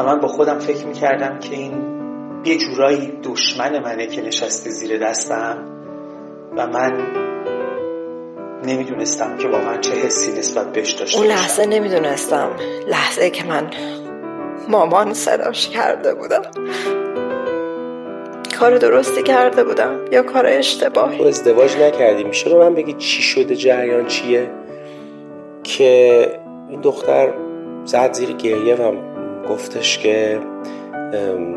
و من با خودم فکر می‌کردم که این یه جورایی دشمن منه که نشسته زیر دستم و من نمی‌دونستم که واقعا چه حسی نسبت بهش داشته اون لحظه نمی‌دونستم. لحظه که من مامان صداش کرده بودم. کار درستی کرده بودم یا کار اشتباهی؟ تو ازدواج نکردی. میشه به من بگی چی شده جریان چیه؟ که این دختر زد زیر گریه و گفتش که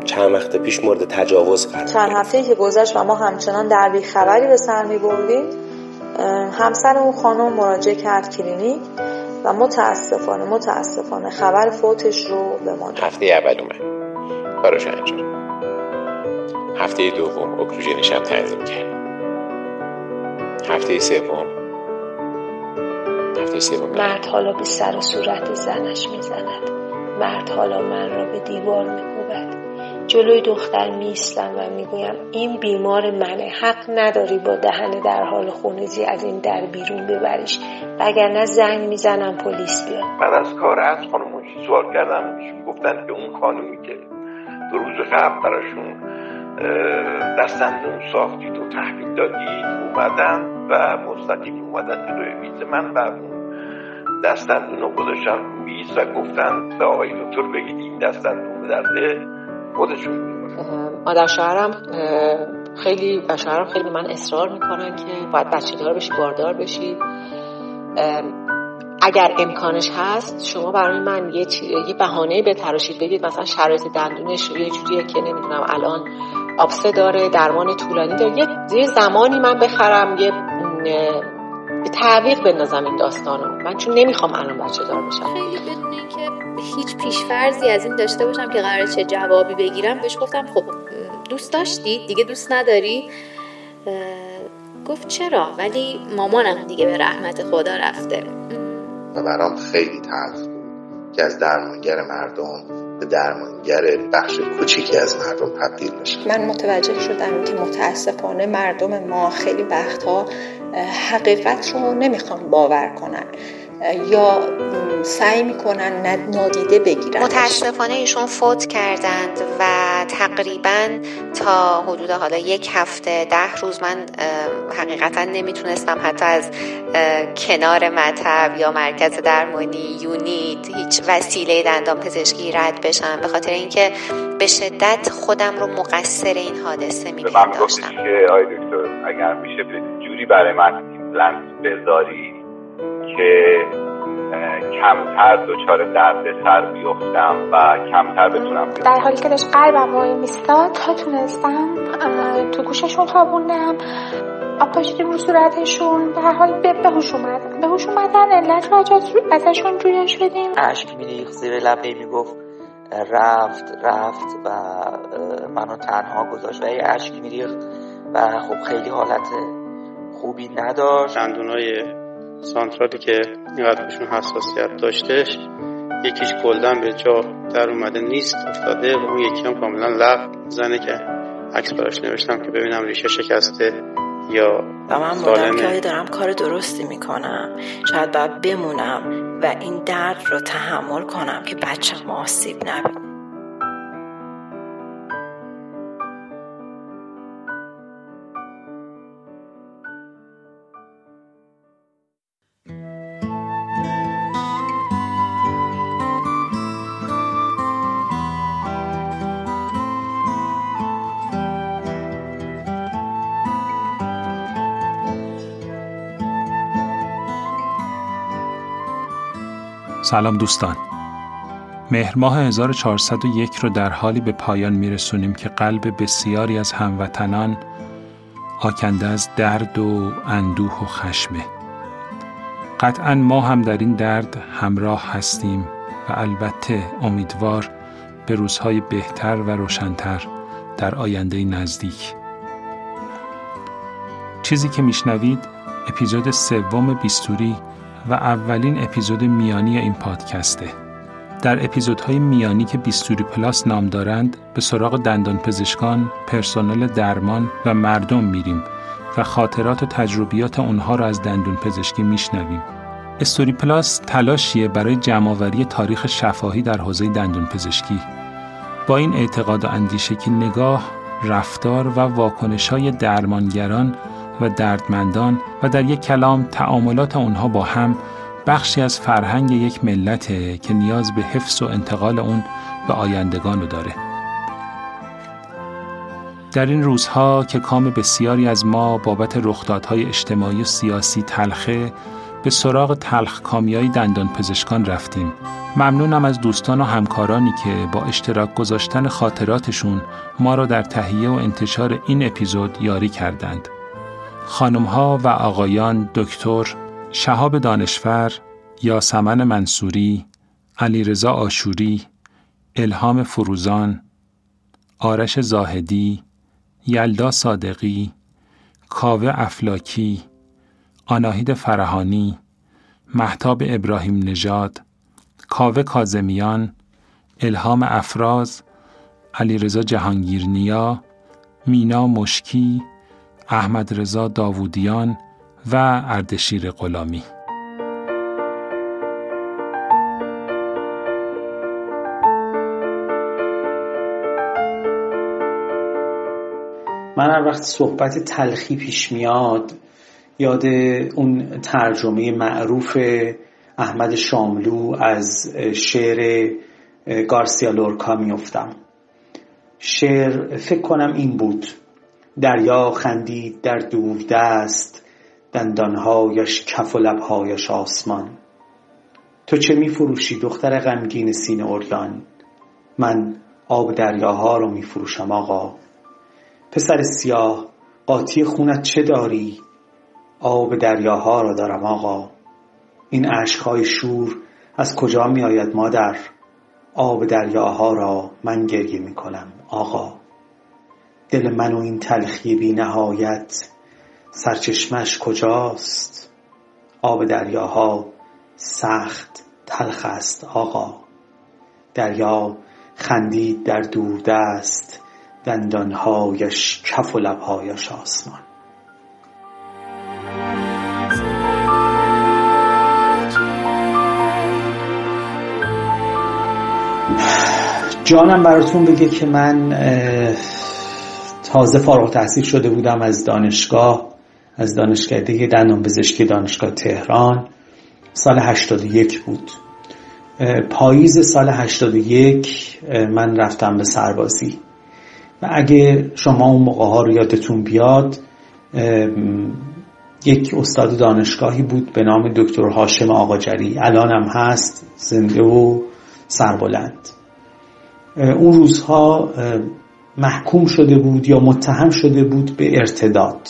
چند وقت پیش مورد تجاوز قرار چند هفته که گذشت و ما همچنان در خبری به سر می بردیم. همسر اون خانم مراجعه کرد کلینیک و متاسفانه متاسفانه خبر فوتش رو به ما هفته اول اومد. کارش انجام هفته دوم اکسیژنش هم تنظیم کرد. هفته سوم. هفته سوم. مرد حالا به سر و صورت زنش می‌زند. مرد حالا من را به دیوار میکوبد. جلوی دختر میستم و می‌گویم این بیمار منه حق نداری با دهن در حال خونزی از این در بیرون ببریش. وگرنه زنگ می‌زنم پلیس بیاد. من از کار از خانمون سوال کردم گفتن که اون خانومی که دو روز قبل براشون دستندون ساختید و تحویل دادید اومدن و مستقیم اومدن جلوی میز من و اون دستندون رو گذاشتن میز و گفتن به آقای دکتر بگید این دستندون به درده خودشون مادر شوهرم خیلی و خیلی من اصرار می‌کنن که باید بچه دار بشی باردار بشی. اگر امکانش هست شما برای من یه, یه بهانه به تراشید بگید. مثلا شرایط دندونش یه جوریه که نمی‌دونم الان آبسه داره درمان طولانی داره. یه زمانی من بخرم یه به تعویق بندازم این داستانو. من چون نمی‌خوام الان بچه دار بشم. اینکه هیچ پیشفرزی از این داشته باشم که قرار چه جوابی بگیرم بهش گفتم خب دوست داشتی؟ دیگه دوست نداری؟ گفت چرا؟ ولی مامانم دیگه به رحمت خدا رفته. و برام خیلی تلخ بود که از درمانگر مردم به درمانگر بخش کوچیکی از مردم تبدیل بشن من متوجه شدم که متاسفانه مردم ما خیلی وقتها حقیقت رو نمی‌خوان باور کنن. یا سعی می‌کنن نادیده بگیرن. متاسفانه ایشون فوت کردند و تقریبا تا حدود حالا یک هفته ده روز من حقیقتا نمی‌تونستم حتی از کنار مطب یا مرکز درمانی یونیت هیچ وسیله دندان پزشکی رد بشم. به خاطر اینکه به شدت خودم رو مقصر این حادثه میپنداشتم که آی دکتر اگر میشه جوری برای من لنس بذاری که کمتر دچار درد سر بیفتم و کمتر بتونم در حالی که داشت قلبم وای میستاد تا تونستم تو گوششون خوابوندم. آب پاشیدیم رو صورتشون. به هر حال به هوش اومدن به هوش اومدن علت راجع ازشون جویا شدیم. اشک میریخ زیر لبه می‌گفت رفت رفت و منو تنها گذاشت. و اشک میریخ و خب خیلی حالت خوبی نداشت. دندونای سانترالی که اینقدر بهشون حساسیت داشتش یکیش کلدن به جا در اومده نیست افتاده و اون یکی هم کاملا لغ زنه که عکس براش نوشتم که ببینم ریشه شکسته یا و من بودم که دارم کار درستی می‌کنم؟ شاید باید بمونم و این درد رو تحمل کنم که بچم آسیب نبینه. سلام دوستان. مهر ماه 1401 رو در حالی به پایان میرسونیم که قلب بسیاری از هموطنان آکنده از درد و اندوه و خشمه. قطعا ما هم در این درد همراه هستیم و البته امیدوار به روزهای بهتر و روشنتر در آینده نزدیک. چیزی که میشنوید اپیزود سوم بیستوری و اولین اپیزود میانی این پادکسته. در اپیزودهای میانی که بیستوری پلاس نام دارند به سراغ دندان پزشکان، پرسنل درمان و مردم میریم و خاطرات و تجربیات اونها را از دندون پزشکی میشنویم. بیستوری پلاس تلاشیه برای جمعآوری تاریخ شفاهی در حوزه دندون پزشکی با این اعتقاد و اندیشه که نگاه رفتار و واکنش های درمانگران و دردمندان و در یک کلام تعاملات آنها با هم بخشی از فرهنگ یک ملته که نیاز به حفظ و انتقال اون به آیندگان رو داره. در این روزها که کام بسیاری از ما بابت رخدادهای اجتماعی و سیاسی تلخه به سراغ تلخ کامیایی دندان پزشکان رفتیم ممنونم از دوستان و همکارانی که با اشتراک گذاشتن خاطراتشون ما را در تهیه و انتشار این اپیزود یاری کردند. خانمها و آقایان دکتر شهاب دانشور یاسمن منصوری علیرضا آشوری الهام فروزان آرش زاهدی یلدا صادقی کاوه افلاکی آناهید فرهانی محتاب ابراهیم نژاد کاوه کازمیان الهام افراز علیرضا جهانگیرنیا مینا مشکی احمد رضا داوودیان و اردشیر غلامی. من هر وقت صحبت تلخی پیش میاد یاد اون ترجمه معروف احمد شاملو از شعر گارسیا لورکا میفتم شعر فکر کنم این بود. دریا خندید در دور دست دندانهایش کف و لبهایش آسمان. تو چه میفروشی دختر غمگین سینه اوریان من آب دریاها رو میفروشم آقا. پسر سیاه قاطی خونت چه داری؟ آب دریاها را دارم آقا. این عشقهای شور از کجا می آید مادر؟ آب دریاها را من گریه می کنم آقا. دل من و این تلخی بی نهایت سرچشمش کجاست؟ آب دریاها سخت تلخ است آقا. دریا خندید در دوردست دندانهایش کف و لبهایش آسمان. جانم براتون بگه که من تازه فارغ تحصیل شده بودم از دانشگاه از دانشکده دندان پزشکی دانشگاه تهران. سال 81 بود. پاییز سال 81 من رفتم به سربازی. و اگه شما اون موقع ها رو یادتون بیاد یک استاد دانشگاهی بود به نام دکتر هاشم آقاجری. الان هم هست زنده و سربلند. اون روزها محکوم شده بود یا متهم شده بود به ارتداد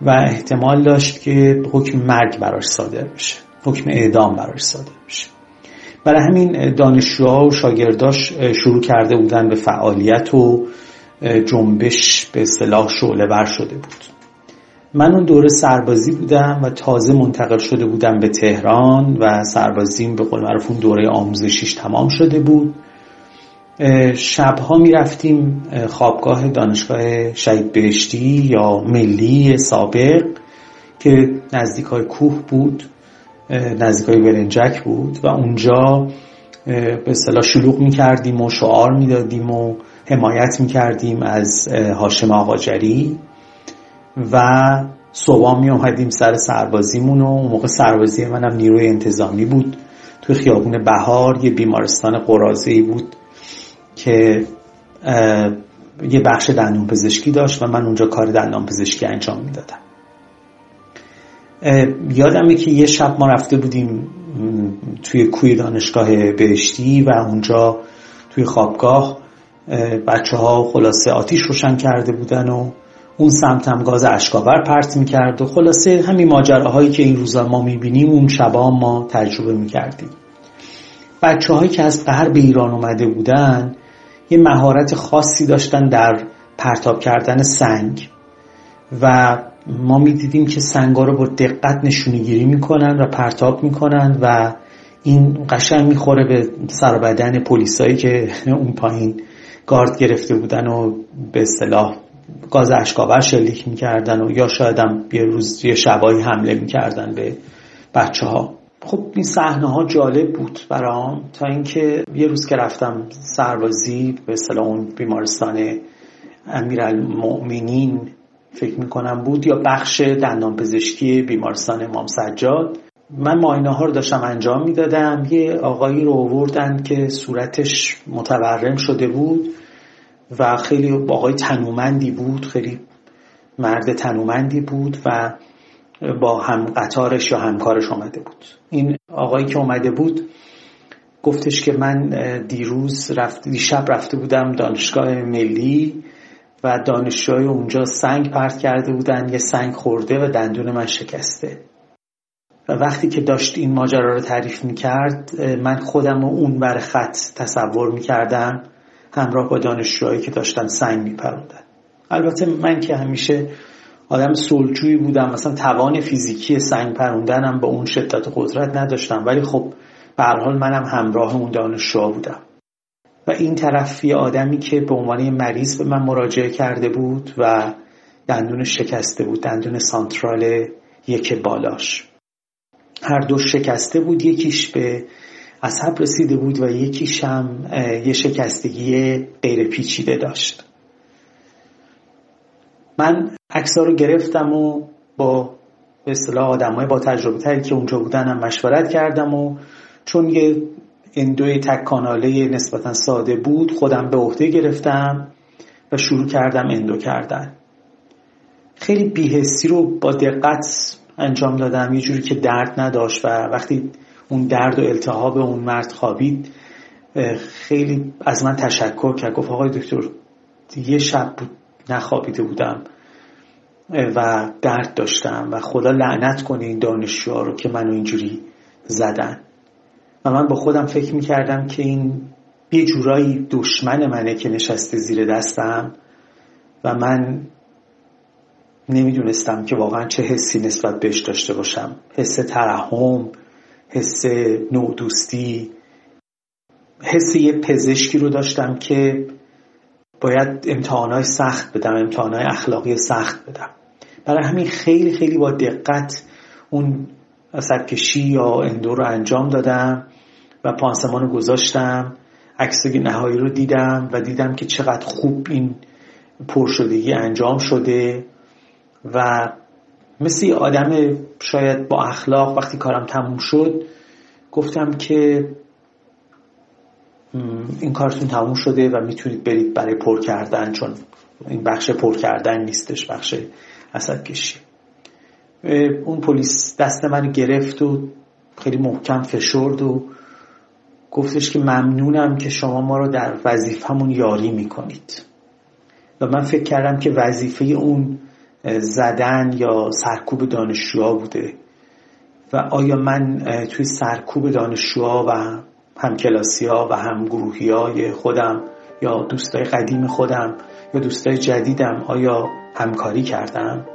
و احتمال داشت که حکم مرگ براش صادر بشه حکم اعدام براش صادر بشه. برای همین دانشجوها و شاگرداش شروع کرده بودن به فعالیت و جنبش به صلاح شعله بر شده بود. من اون دوره سربازی بودم و تازه منتقل شده بودم به تهران و سربازیم به قول معروف اون دوره آموزشیش تمام شده بود. شبها می رفتیم خوابگاه دانشگاه شهید بهشتی یا ملی سابق که نزدیک های کوه بود نزدیک های برنجک بود و اونجا به اصطلاح شلوغ می کردیم و شعار می دادیم و حمایت می کردیم از هاشم آقاجری و صبح می اومدیم سر سربازیمون و اون موقع سربازی منم نیروی انتظامی بود. توی خیابون بهار یه بیمارستان قرازه بود. که یه بخش دندون پزشکی داشت و من اونجا کار دندان پزشکی انجام می‌دادم. یادمه که یه شب ما رفته بودیم توی کوی دانشگاه بهشتی و اونجا توی خوابگاه بچه ها خلاصه آتیش روشن کرده بودن و اون سمت هم گاز اشکاور پرت می‌کرد و خلاصه همین ماجراهایی که این روزا ما می‌بینیم اون شبا ما تجربه می‌کردیم. بچه هایی که از قهر به ایران اومده بودن یه مهارت خاصی داشتن در پرتاب کردن سنگ. و ما می‌دیدیم که سنگا رو با دقت نشونی گیری می‌کنن و پرتاب می‌کنن و این قشنگ می‌خوره به سر بدن پلیسایی که اون پایین گارد گرفته بودن و به اصطلاح گاز اشکاور شلیک می‌کردن و یا شاید هم یه روز یه شبایی حمله می‌کردن به بچه ها خب این صحنه ها جالب بود برام تا اینکه یه روز که رفتم سربازی به اصطلاح اون بیمارستان امیرالمؤمنین فکر می‌کنم بود یا بخش دندان پزشکی بیمارستان امام سجاد. من ماینه ها رو داشتم انجام می‌دادم. یه آقایی رو آوردن که صورتش متورم شده بود و خیلی آقای تنومندی بود خیلی مرد تنومندی بود و با هم قطارش یا همکارش اومده بود. این آقایی که اومده بود گفتش که من دیروز رفت دیشب رفته بودم دانشگاه ملی و دانشجوهای اونجا سنگ پرت کرده بودن یه سنگ خورده و دندون من شکسته. و وقتی که داشت این ماجرا رو تعریف می‌کرد من خودم و اون بر خط تصور می‌کردم همراه با دانشجوهایی که داشتن سنگ میپروندن البته من که همیشه آدم سلجویی بودم مثلا توان فیزیکی سنگ پروندنم با اون شدت و قدرت نداشتم. ولی خب به حال منم همراه اون دانشجو بودم. و این طرف یه آدمی که به عنوان مریض به من مراجعه کرده بود و دندون شکسته بود دندون سانترال یک بالاش. هر دو شکسته بود یکیش به عصب رسیده بود و یکیش هم یه شکستگی غیر پیچیده داشت. من عکس رو گرفتم و با به اصطلاح آدمای با تجربه تری که اونجا بودنم مشورت کردم و چون یه اندوی تک کاناله نسبتا ساده بود خودم به عهده گرفتم و شروع کردم اندو کردن. خیلی بیهستی رو با دقت انجام دادم یه جوری که درد نداشت و وقتی اون درد و التهاب اون مرد خوابید خیلی از من تشکر کرد. گفت آقای دکتر یه شب بود نخوابیده بودم و درد داشتم و خدا لعنت کنه این دانشجوها رو که منو اینجوری زدن. و من با خودم فکر می‌کردم که این یه جورایی دشمن منه که نشسته زیر دستم و من نمی‌دونستم که واقعا چه حسی نسبت بهش داشته باشم. حس ترحم حس نودوستی حس یه پزشکی رو داشتم که باید امتحانای سخت بدم امتحانای اخلاقی سخت بدم. برای همین خیلی خیلی با دقت اون سبکشی یا اندو رو انجام دادم و پانسمان رو گذاشتم عکس نهایی رو دیدم و دیدم که چقدر خوب این پرشدگی انجام شده و مثل آدم شاید با اخلاق وقتی کارم تموم شد گفتم که این کارتون تموم شده و می‌تونید برید برای پر کردن چون این بخش پر کردن نیستش بخش عصب کشی. اون پلیس دست من گرفت و خیلی محکم فشرد و گفتش که ممنونم که شما ما رو در وظیفهمون یاری می‌کنید. و من فکر کردم که وظیفه اون زدن یا سرکوب دانشجوها بوده. و آیا من توی سرکوب دانشجوها و همکلاسی ها و همگروهی های خودم یا دوستای قدیم خودم یا دوستای جدیدم آیا همکاری کردم؟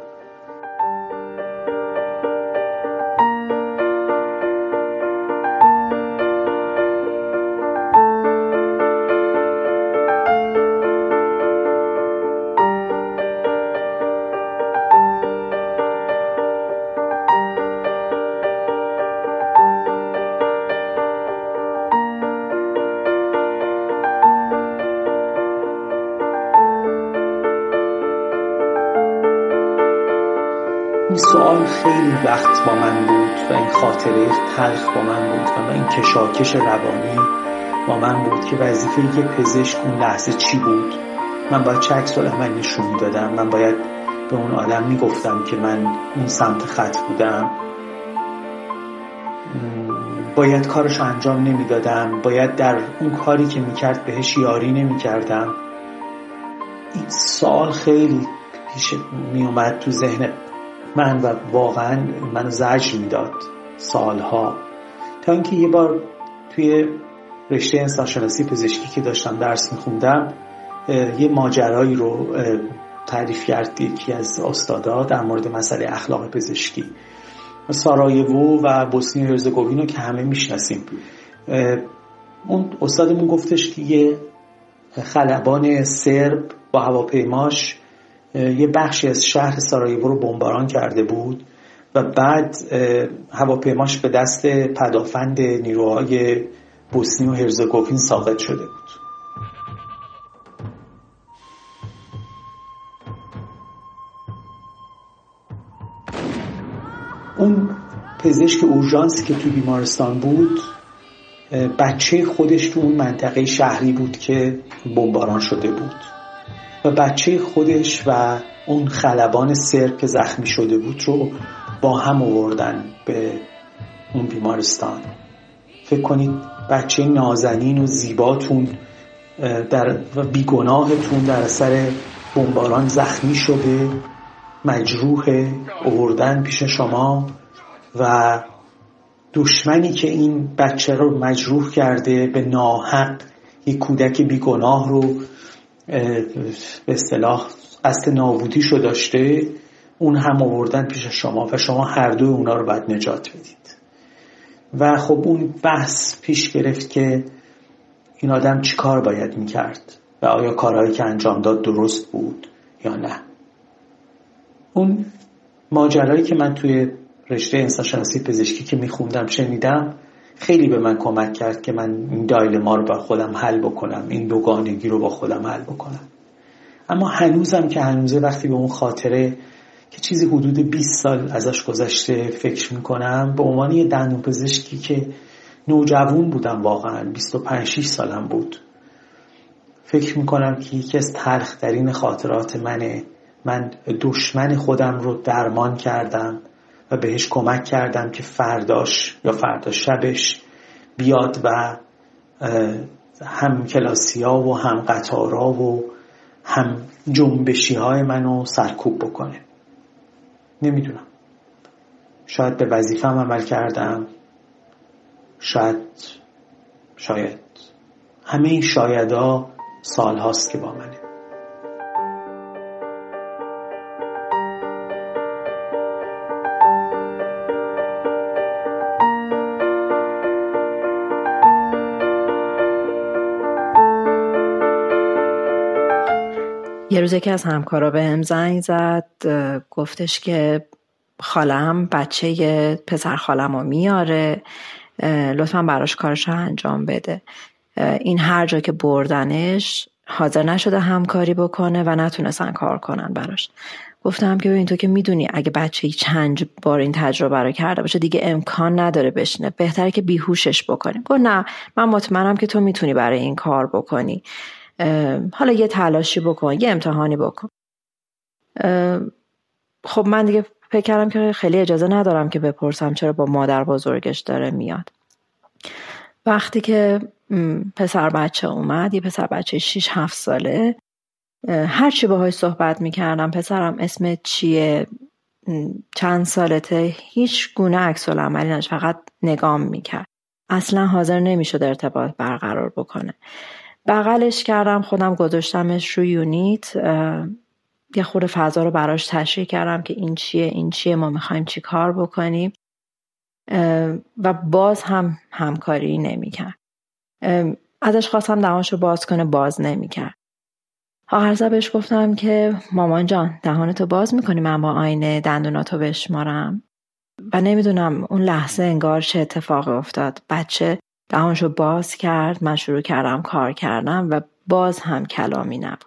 وقت با من بود و این خاطره تلخ با من بود و این کشاکش روانی با من بود که وظیفه یه پزشک اون لحظه چی بود؟ من باید چه عکس عمل نشون می‌دادم؟ من باید به اون آدم می‌گفتم که من اون سمت خط بودم. باید کارش انجام نمی‌دادم. باید در اون کاری که می‌کرد بهش یاری نمی‌کردم. این سال خیلی پیش میومد تو ذهن من و واقعا من زجر می‌داد سالها. تا اینکه یه بار توی رشته انسانشناسی پزشکی که داشتم درس میخوندم یه ماجرایی رو تعریف کرد یکی از استادا در مورد مسئله اخلاق پزشکی. سارایوو و بوسنی هرزگوین رو که همه می‌شناسیم. اون استادمون گفتش که یه خلبان سرب با هواپیماش یه بخشی از شهر سارایوو رو بمباران کرده بود و بعد هواپیماش به دست پدافند نیروهای بوسنی و هرزگوین ساقط شده بود. اون پزشک اورژانس که تو بیمارستان بود بچه خودش تو اون منطقه شهری بود که بمباران شده بود. و بچه خودش و اون خلبان سرب که زخمی شده بود رو با هم آوردن به اون بیمارستان. فکر کنید بچه نازنین و زیباتون در و بیگناهتون در اثر بمباران زخمی شده مجروح اووردن پیش شما و دشمنی که این بچه رو مجروح کرده به ناحق یک کودک بیگناه رو به اصطلاح قصد نابودیشو داشته اون هم آوردن پیش شما و شما هر دو اونا رو باید نجات بدید. و خب اون بحث پیش گرفت که این آدم چی کار باید می‌کرد و آیا کارهایی که انجام داد درست بود یا نه. اون ماجرایی که من توی رشته انسانشناسی پزشکی که میخوندم شنیدم خیلی به من کمک کرد که من این دایلما رو با خودم حل بکنم این دوگانگی رو با خودم حل بکنم. اما هنوزم که هنوزه وقتی به اون خاطره که چیزی حدود 20 سال ازش گذشته فکر می‌کنم به عنوان یه دندون پزشکی که نوجوان بودم واقعا 25 6 سالم بود. فکر می‌کنم که یکی از تلخترین خاطرات منه. من دشمن خودم رو درمان کردم. بهش کمک کردم که فرداش یا فردا شبش بیاد و هم کلاسیا و هم قطارا و هم جنبشی های منو سرکوب بکنه. نمی‌دونم. شاید به وظیفم عمل کردم. شاید شاید. همه این شایدها سال هاست که با منه. یه روز که از همکارا به هم زنگ زد گفتش که خالم بچه پسر خالم رو میاره لطفا براش کارش رو انجام بده. این هر جا که بردنش حاضر نشده همکاری بکنه و نتونستن کار کنن براش. گفتم که ببین تو که می‌دونی اگه بچه چند بار این تجربه رو کرده باشه دیگه امکان نداره بشینه. بهتره که بیهوشش بکنیم. گفت نه من مطمئنم که تو می‌تونی برای این کار بکنی. حالا یه تلاشی بکن یه امتحانی بکن. خب من دیگه فکر کردم که خیلی اجازه ندارم که بپرسم چرا با مادر بزرگش داره میاد. وقتی که پسر بچه اومد یه پسر بچه 6 7 ساله هرچی باهاش صحبت می‌کردم پسرم اسم چیه چند سالته هیچ گونه عکس عملی نداشت فقط نگام می‌کرد. اصلا حاضر نمی‌شد ارتباط برقرار بکنه. بغلش کردم خودم گذاشتمش رو یونیت یه خود فضا رو براش تشریح کردم که این چیه این چیه ما می‌خوایم چی کار بکنیم. و باز هم همکاری نمی‌کرد. ازش خواستم دهانش رو باز کنه باز نمی‌کرد. آخر بهش گفتم که مامان جان دهانتو باز می‌کنی؟ من با آینه دندوناتو بشمارم. و نمی‌دونم اون لحظه انگار چه اتفاقی افتاد. بچه دهانشو باز کرد من شروع کردم کار کردم و باز هم کلامی نبود.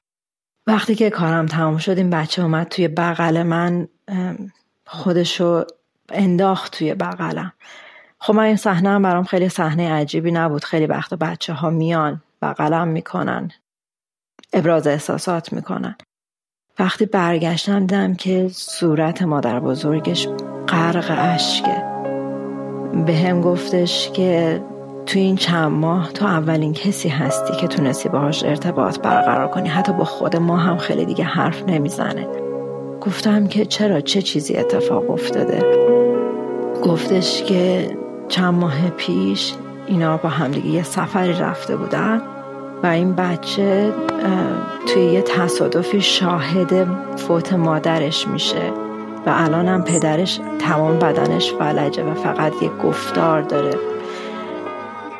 وقتی که کارم تمام شد این بچه اومد توی بغل من خودشو انداخت توی بغلم. خب من این صحنه هم برام خیلی صحنه عجیبی نبود. خیلی وقت بچه ها میان بغلم می‌کنن ابراز احساسات می‌کنن. وقتی برگشتم دیدم که صورت مادر بزرگش غرق اشکه به هم گفتش که تو این چند ماه تو اولین کسی هستی که تونستی باهاش ارتباط برقرار کنی. حتی با خود ما هم خیلی دیگه حرف نمی‌زنه. گفتم که چرا چه چیزی اتفاق افتاده؟ گفتش که چند ماه پیش اینا با همدیگه یه سفری رفته بودن و این بچه توی یه تصادفی شاهد فوت مادرش میشه و الان هم پدرش تمام بدنش فلجه و فقط یه گفتار داره.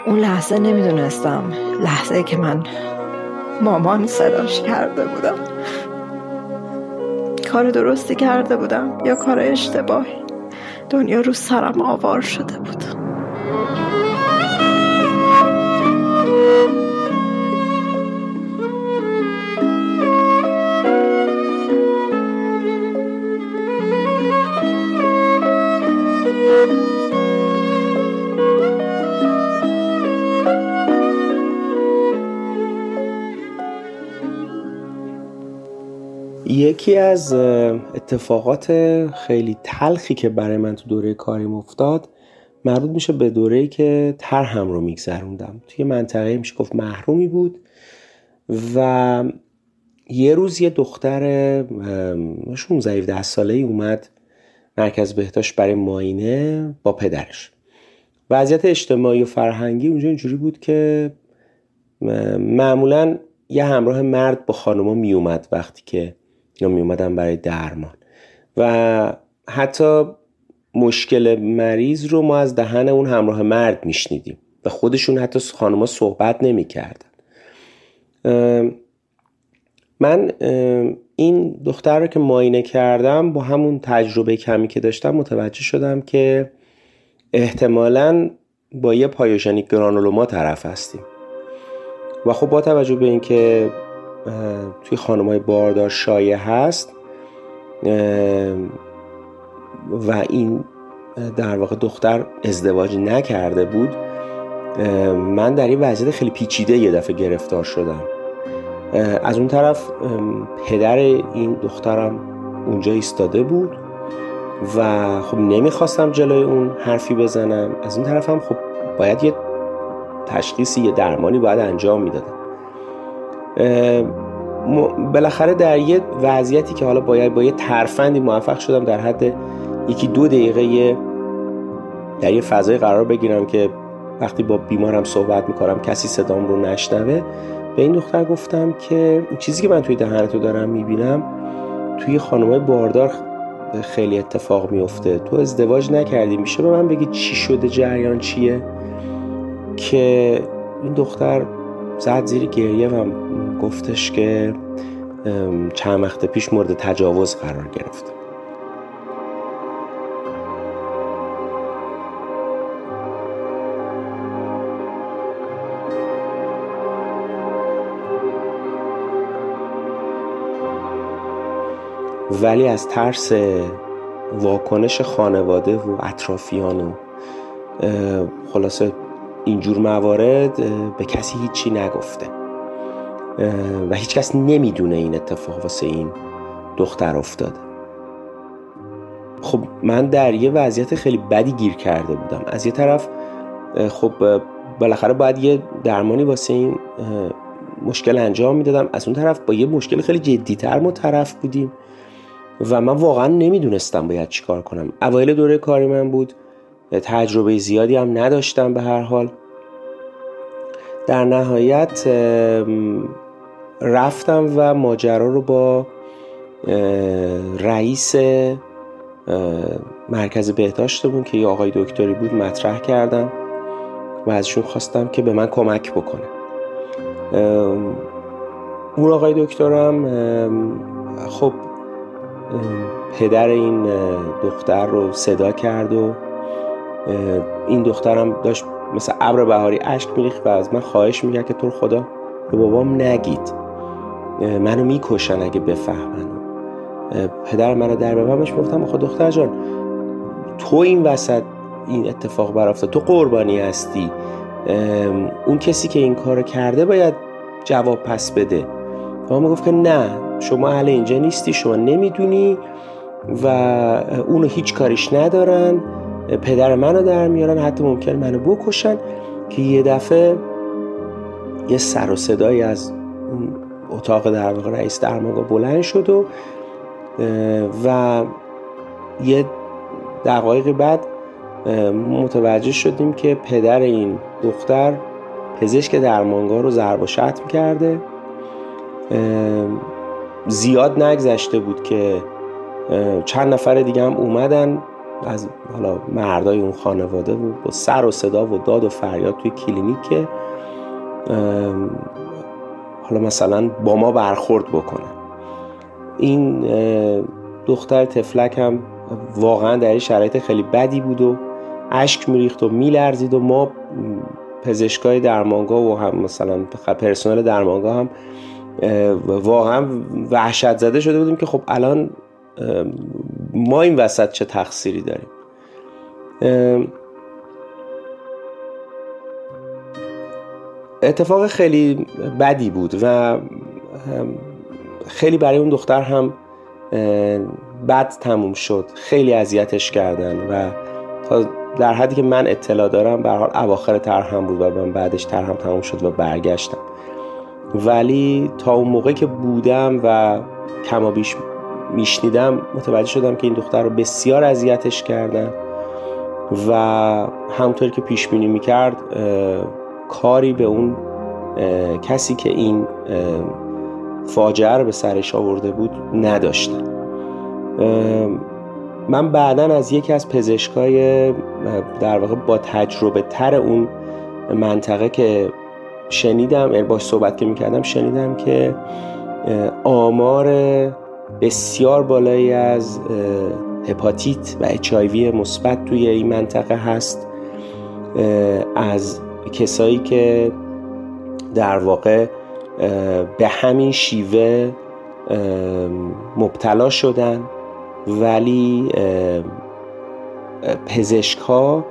اون لحظه نمی‌دونستم. لحظه که من مامان صداش کرده بودم. کار درستی کرده بودم یا کار اشتباهی. دنیا رو سرم آوار شده بود. یکی از اتفاقات خیلی تلخی که برای من تو دوره کاریم افتاد مربوط میشه به دوره که ترهم رو میگذروندم. توی منطقه میشه گفت محرومی بود و یه روز یه دختر 16 17 ساله ای اومد مرکز بهداشت برای ماینه با پدرش. وضعیت اجتماعی و فرهنگی اونجا اینجوری بود که معمولا یه همراه مرد با خانوما می اومد وقتی که یا می اومدن برای درمان. و حتی مشکل مریض رو ما از دهن اون همراه مرد میشنیدیم و خودشون حتی خانوما صحبت نمی‌کردن. من این دختر رو که ماینه کردم با همون تجربه کمی که داشتم متوجه شدم که احتمالا با یه پایوژنیک گرانولوما طرف هستیم. و خب با توجه به اینکه توی خانم های باردار شایع هست. و این در واقع دختر ازدواج نکرده بود. من در این وضعیت خیلی پیچیده یه دفعه گرفتار شدم. از اون طرف پدر این دخترم اونجا ایستاده بود و خب نمی‌خواستم جلوی اون حرفی بزنم. از اون طرف هم خب باید یه تشخیصی یه درمانی باید انجام می‌دادم. بالاخره در یه وضعیتی که حالا باید با یه ترفندی موفق شدم در حد یکی دو دقیقه در یه فضای قرار بگیرم که وقتی با بیمارم صحبت می‌کنم کسی صدام رو نشنوه به این دختر گفتم که چیزی که من توی دهن تو دارم می‌بینم توی خانمای باردار خیلی اتفاق میفته تو ازدواج نکردی. میشه به من بگی چی شده جریان چیه؟ که این دختر زد زیر گریه و گفتش که چند وقت پیش مورد تجاوز قرار گرفته ولی از ترس واکنش خانواده و اطرافیان و خلاصه اینجور موارد به کسی هیچی نگفته. و هیچکس نمی‌دونه این اتفاق واسه این دختر افتاده. خب من در یه وضعیت خیلی بدی گیر کرده بودم. از یه طرف خب بالاخره باید یه درمانی واسه این مشکل انجام می‌دادم. از اون طرف با یه مشکل خیلی جدیتر ما طرف بودیم. و من واقعا نمی‌دونستم باید چیکار کنم. اوایل دوره کاری من بود. تجربه زیادی هم نداشتم به هر حال. در نهایت رفتم و ماجرا رو با رئیس مرکز بهداشتمون که یه آقای دکتری بود مطرح کردم و ازشون خواستم که به من کمک بکنه. اون آقای دکترم خب پدر این دختر رو صدا کرد و این دخترم داشت مثل ابر بهاری اشک میریخت و از من خواهش می‌کرد که تو خدا به بابام نگید. منو می‌کشن اگه بفهمن. پدر منو در ببرمش گفتم آخه دختر جان تو این وسط این اتفاق برافته تو قربانی هستی. اون کسی که این کار کرده باید جواب پس بده. بابا گفت که نه شما اهل اینجا نیستی شما نمی‌دونی و اونو هیچ کاریش ندارن. پدر منو در میارن حتی ممکن منو بکشن که یه دفعه یه سر و صدایی از اتاق در واقع رئیس درمانگاه بلند شد و و یه دقایق بعد متوجه شدیم که پدر این دختر پزشک درمانگاه رو ضرب و شتم کرده. زیاد نگذشته بود که چند نفر دیگه هم اومدن. از حالا مردای اون خانواده بود با سر و صدا و داد و فریاد توی کلینیک حالا مثلا با ما برخورد بکنن این دختر تفلک هم واقعا در شرایط خیلی بدی بود و اشک میریخت و میلرزید و ما پزشکای درمانگاه و هم مثلا پرسنل درمانگاه هم واقعا وحشت زده شده بودیم که خب الان ما این وسط چه تقصیری داریم؟ اتفاق خیلی بدی بود و خیلی برای اون دختر هم بد تموم شد. خیلی اذیتش کردن و در حدی که من اطلاع دارم به حال اواخر هم بود و من بعدش هم تموم شد و برگشتم. ولی تا اون موقع که بودم و کمابیش میشنیدم متوجه شدم که این دختر رو بسیار اذیتش کردن و همطور که پیش بینی می‌کرد کاری به اون کسی که این فاجعه رو به سرش آورده بود نداشتن. من بعدا از یکی از پزشکای در واقع با تجربه تر اون منطقه که شنیدم یعنی باش صحبت که می‌کردم شنیدم که آمار بسیار بالایی از هپاتیت و اچ مثبت توی این منطقه هست. از کسایی که در واقع به همین شیوه مبتلا شدن ولی پزشک ها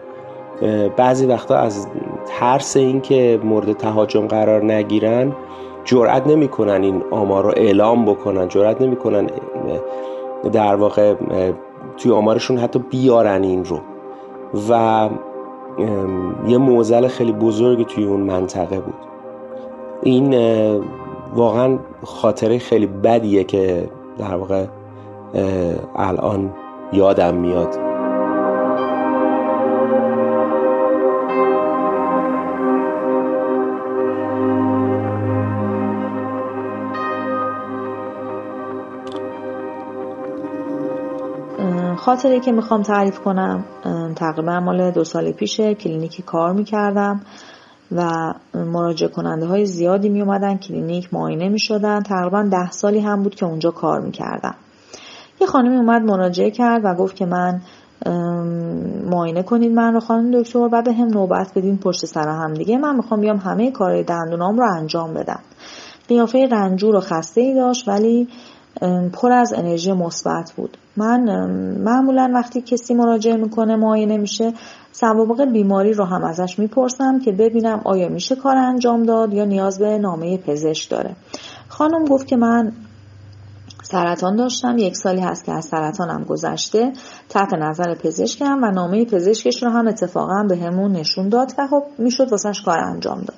بعضی وقتا از ترس اینکه مورد تهاجم قرار نگیرن جرأت نمی‌کنن این آمار رو اعلام بکنن جرأت نمی‌کنن در واقع توی آمارشون حتی بیارن این رو. و یه موزل خیلی بزرگی توی اون منطقه بود. این واقعا خاطره خیلی بدیه که در واقع الان یادم میاد. خاطره که می‌خوام تعریف کنم تقریبا مال دو سال پیشه کلینیکی کار می‌کردم و مراجعه کننده های زیادی می اومدن کلینیک معاینه می شدن تقریبا ده سالی هم بود که اونجا کار می کردم یه خانمی اومد مراجعه کرد و گفت که من معاینه کنید من رو خانم دکتر و بهم نوبت بدین پشت سر هم دیگه. من می‌خوام بیام همه کارهای دندونام رو انجام بدم. قیافه رنجور و خسته ای داشت ولی پر از انرژی مثبت بود. من معمولا وقتی کسی مراجعه می‌کنه معاینه میشه سوابق بیماری رو هم ازش می‌پرسم که ببینم آیا میشه کار انجام داد یا نیاز به نامه پزشک داره. خانم گفت که من سرطان داشتم یک سالی هست که از سرطانم گذشته. تحت نظر پزشکم و نامه پزشکش رو هم اتفاقا به همون نشون داد و خب می‌شد واسش کار انجام داد.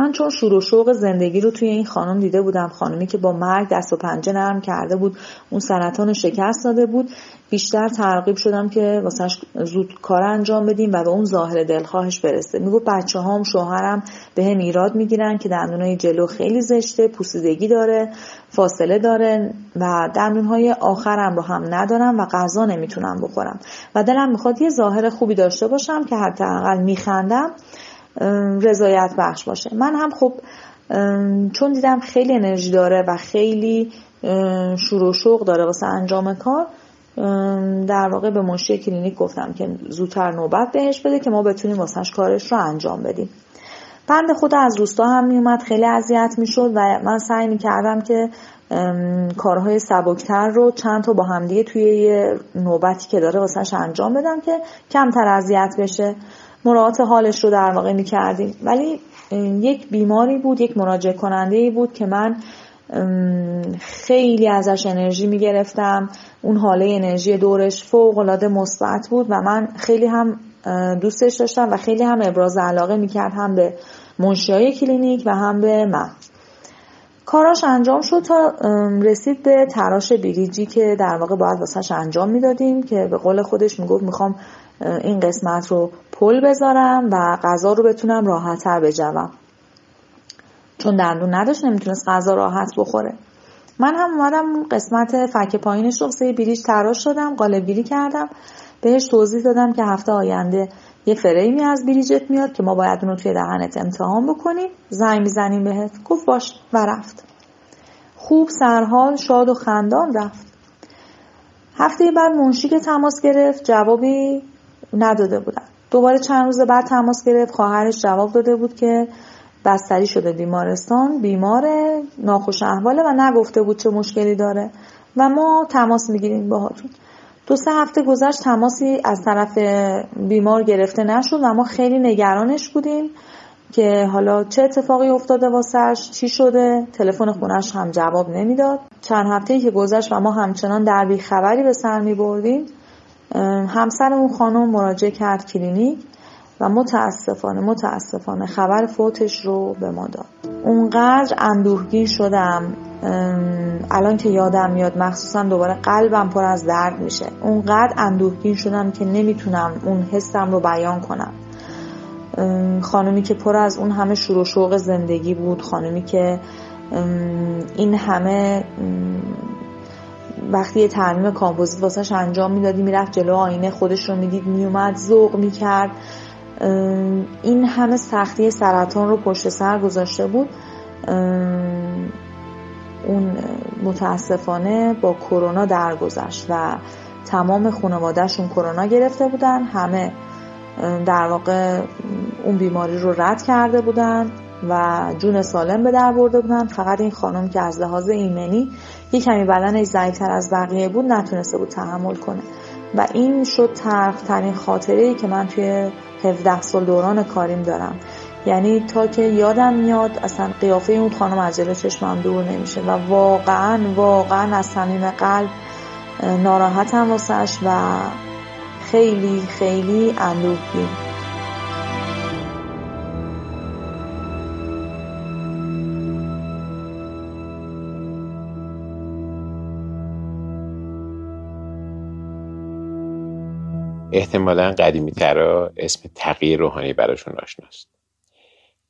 من چون شروع شوق زندگی رو توی این خانم دیده بودم خانمی که با مرگ دست و پنجه نرم کرده بود اون سرطان شکست داده بود بیشتر ترغیب شدم که واسهش زود کار انجام بدیم و به اون ظاهر دلخواهش برسه. میگو بچه هام شوهرم به هم ایراد می‌گیرن که دندونای جلو خیلی زشته پوسیدگی داره فاصله داره و دندونهای آخرم رو هم ندارم و غذا نمی‌تونم بخورم. و دلم می‌خواد یه ظاهر خوبی داشته باشم که حداقل میخندم. رضایت بخش باشه. من هم خب چون دیدم خیلی انرژی داره و خیلی شروع شوق داره واسه انجام کار در واقع به منشی کلینیک گفتم که زودتر نوبت بهش بده که ما بتونیم واسهش کارش رو انجام بدیم. بند خود از روستا هم میومد خیلی اذیت می‌شد و من سعی می‌کردم که کارهای سبکتر رو چند تا با همدیگه توی یه نوبتی که داره واسهش انجام بدم که کمتر اذیت بشه. مراعات حالش رو در واقع می کردیم ولی یک بیماری بود یک مراجع کننده ای بود که من خیلی ازش انرژی می گرفتم اون حاله انرژی دورش فوق العاده مثبت بود و من خیلی هم دوستش داشتم و خیلی هم ابراز علاقه می کرد هم به منشیای کلینیک و هم به من. کاراش انجام شد تا رسید به تراش بریجی که در واقع باید واسهش انجام می‌دادیم که به قول خودش می‌گفت می‌خوام این قسمت رو پل بذارم و غذا رو بتونم راحتتر بجوم. چون دندون نداشت نمی‌تونست غذا راحت بخوره. من هم اومدم قسمت فک پایینش رو سه بریج تراش شدم قالب بیری کردم. بهش توضیح دادم که هفته آینده یه فریمی از بریجت میاد که ما باید اون رو توی دهنت امتحان بکنیم. زنگ می‌زنیم بهت. گفت باش و رفت. خوب سرحال شاد و خندان رفت. هفته بعد منشی که تماس گرفت جوابی نداده بودن. دوباره چند روز بعد تماس گرفت. خواهرش جواب داده بود که بستری شده بیمارستان بیمار ناخوش احواله و نگفته بود چه مشکلی داره. و ما تماس می‌گیریم باهاتون. دو سه هفته گذشت تماسی از طرف بیمار گرفته نشد و ما خیلی نگرانش بودیم که حالا چه اتفاقی افتاده واسش چی شده. تلفن خونش هم جواب نمی‌داد. چند هفته که گذشت و ما همچنان در بیخبری به سر می بردیم همسر اون خانم مراجعه کرد کلینیک و متاسفانه متاسفانه خبر فوتش رو به ما داد. اونقدر اندوهگین شدم الان که یادم میاد مخصوصا دوباره قلبم پر از درد میشه. اونقدر اندوهگین شدم که نمی‌تونم اون حسم رو بیان کنم. خانمی که پر از اون همه شور و شوق زندگی بود خانمی که این همه وقتی یه ترمیم کامپوزیت واسش انجام می‌دادی می‌رفت جلو آینه خودش رو می‌دید میومد ذوق می‌کرد. این همه سختی سرطان رو پشت سر گذاشته بود. اون متاسفانه با کرونا درگذشت و تمام خانوادهشون کرونا گرفته بودن. همه در واقع اون بیماری رو رد کرده بودن. و جون سالم به در برده بودن. فقط این خانم که از لحاظ ایمنی یه کمی بدنش ضعیفتر از بقیه بود نتونسته بود تحمل کنه. و این شد ترین خاطره ای که من توی 17 سال دوران کاریم دارم. یعنی تا که یادم میاد اصلا قیافه اون خانم از جلو چشمم دور نمیشه و واقعا واقعا از صمیم قلب ناراحتم واسش و خیلی خیلی اندوهگین احتمالا قدیمی ترا اسم تغییر روحانی براشون آشناست.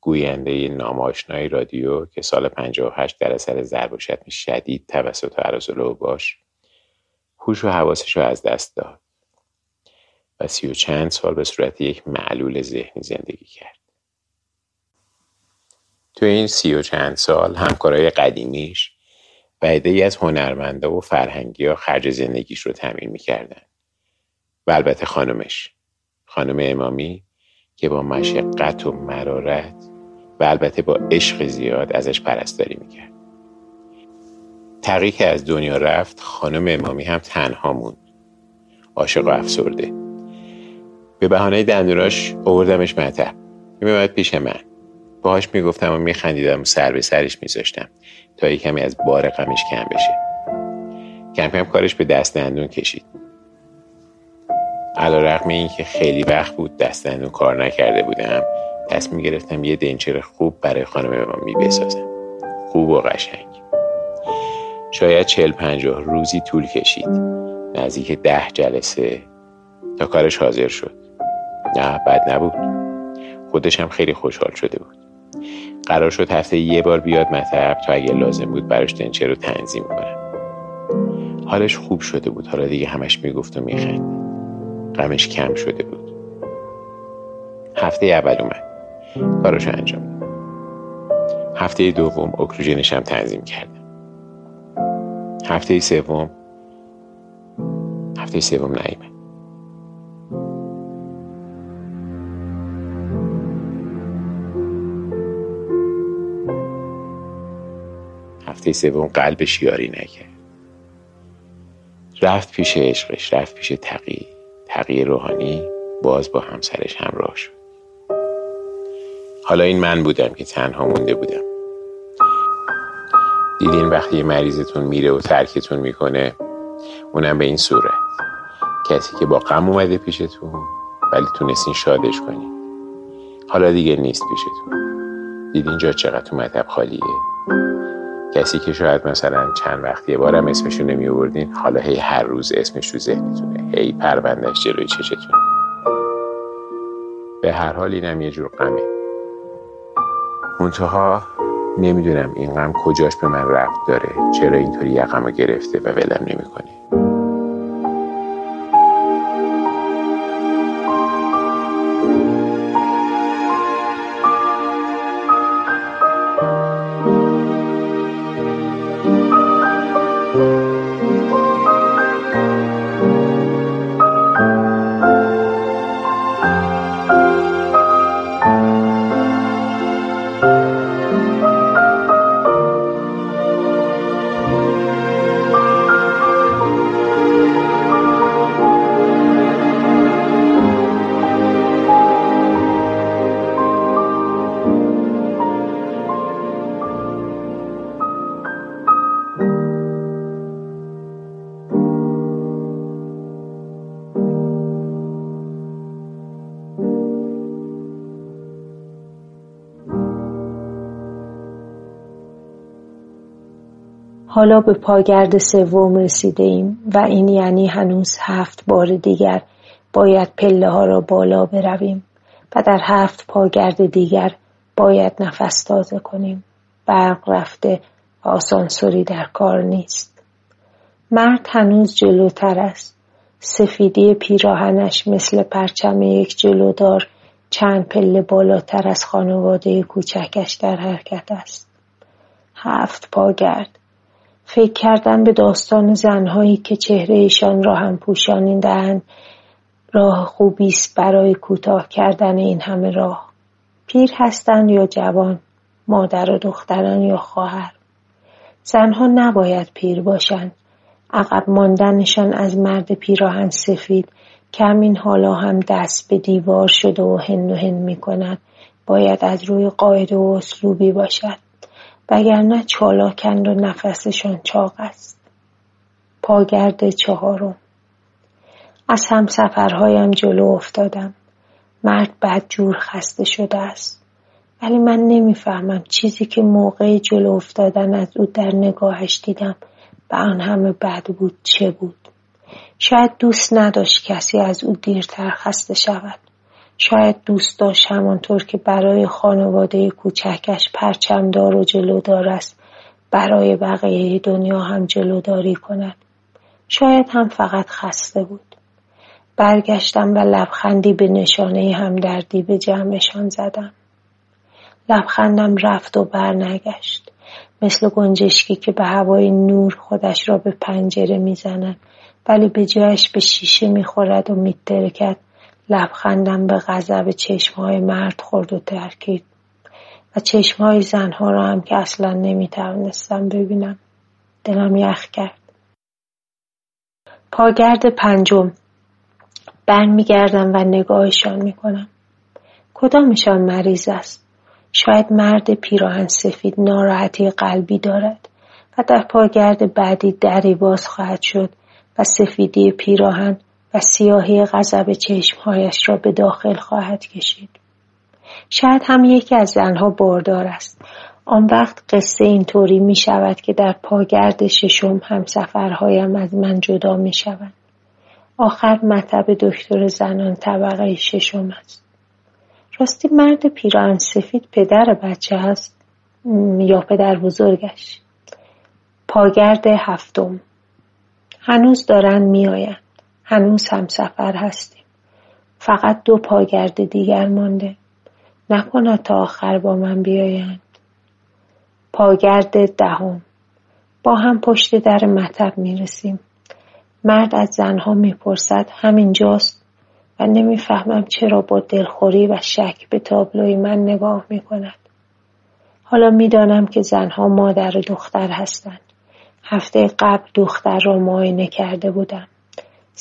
گوینده ناماشنای رادیو که سال 58 در اثر ضرب و شتم شدید توسط عرض باش هوش و حواسش رو از دست داد و سی و چند سال به صورت یک معلول ذهنی زندگی کرد. تو این سی و چند سال همکارای قدیمیش ای از هنرمنده و فرهنگی ها خرج زندگیش رو تمین می‌کردن. و البته خانمش. خانم امامی که با مشقت و مرارت و البته با عشق زیاد ازش پرستاری می‌کرد. تقیی که از دنیا رفت خانم امامی هم تنها موند. عاشق و افسرده. به بهانه دندوناش آوردمش مطب. میومد پیش من. باهاش می‌گفتم و میخندیدم و سر به سرش میذاشتم تا یه کمی از بار غمش کم بشه. کم کم کارش به دست دندون کشید. علا رقم این که خیلی وقت بود دست دندون کار نکرده بودم تصمیم گرفتم یه دنچر خوب برای خانم می بسازم. خوب و قشنگ. شاید چل پنجاه روزی طول کشید. نزدیک ده جلسه. تا کارش حاضر شد. نه بد نبود. خودش هم خیلی خوشحال شده بود. قرار شد هفته یه بار بیاد مطب تا اگه لازم بود براش دنچه رو تنظیم کنم. حالش خوب شده بود. حالا دیگه همش می‌گفت و میخند غمش کم شده بود. هفته اول اومد. کاراشو انجام داد. هفته دوم اکروژنش هم تنظیم کردم هفته سوم هفته سوم نیمه هفته سوم قلب شیاری نکرد. رفت پیش عشقش رفت پیش تقی. تقی روحانی باز با همسرش همراه شد. حالا این من بودم که تنها مونده بودم. دیدین وقتی مریضتون میره و ترکتون می‌کنه اونم به این صورت. کسی که با غم اومده پیشتون ولی تونستین شادش کنین. حالا دیگه نیست پیشتون. دیدین جا چقدر تو مطب خالیه؟ کسی که شاید مثلا چند وقت یه بارم اسمشو نمی آوردین حالا هی هر روز اسمش رو ذهنتونه. هی پروندهش جلوی چشتون به هر حال اینم یه جور غمه. منتها نمی‌دونم این غم کجاش به من رفت داره چرا اینطوری یقم رو گرفته و ولم نمی‌کنه حالا به پاگرد سوم رسیده ایم و این یعنی هنوز هفت بار دیگر باید پله ها را بالا برویم و در هفت پاگرد دیگر باید نفس تازه کنیم. برق رفته آسانسوری در کار نیست. مرد هنوز جلوتر است. سفیدی پیراهنش مثل پرچم یک جلودار چند پله بالاتر از خانواده کوچکش در حرکت است. هفت پاگرد. فکر کردن به داستان زنهایی که چهرهشان را هم پوشانیدهاند راه خوبی است برای کوتاه کردن این همه راه. پیر هستند یا جوان مادر و دختران یا خواهر. زنها نباید پیر باشند. عقب ماندنشان از مرد پیراهن سفید که همین حالا هم دست به دیوار شده و هن و هن می کند باید از روی قاعده و اسلوبی باشد. وگرنه چالاکند و نفسشان چاق است. پاگرد چهارم. از هم سفرهایم جلو افتادم. مرد بدجور خسته شده است. ولی من نمی‌فهمم چیزی که موقع جلو افتادن از او در نگاهش دیدم و آن همه بد بود چه بود. شاید دوست نداشت کسی از او دیرتر خسته شود. شاید دوست داشت همانطور که برای خانواده کوچکش پرچمدار و جلودار است. برای بقیه دنیا هم جلوداری کند. شاید هم فقط خسته بود. برگشتم و لبخندی به نشانه همدردی به جمعشان زدم. لبخندم رفت و برنگشت. مثل گنجشکی که به هوای نور خودش را به پنجره می‌زند ولی به جایش به شیشه می‌خورد و میترکد. لبخندم به غضب چشمهای مرد خورد و ترکید و چشمهای زنها را هم که اصلا نمی‌توانستم ببینم دلم یخ کرد. پاگرد پنجم. برمیگردم و نگاهشان می‌کنم. کدامشان مریض است؟ شاید مرد پیراهن سفید ناراحتی قلبی دارد و در پاگرد بعدی دری باز خواهد شد و سفیدی پیراهن و سیاهی غضب چشمهایش را به داخل خواهد کشید. شاید هم یکی از زنها باردار است. آن وقت قصه اینطوری می شود که در پاگرد ششم هم سفرهایم از من جدا می شود. آخر مطب دکتر زنان طبقه ششم است. راستی مرد پیران سفید پدر بچه است یا پدر بزرگش پاگرد هفتم هنوز دارن میآیند هنوز هم سفر هستیم فقط دو پاگرد دیگر مانده نکند تا آخر با من بیایند پاگرد دهم با هم پشت در مطب می رسیم مرد از زنها می‌پرسد همینجاست و نمی‌فهمم چرا با دلخوری و شک به تابلوی من نگاه می کند. حالا می‌دانم که زنها مادر و دختر هستند. هفته قبل دختر را معاینه کرده بودم.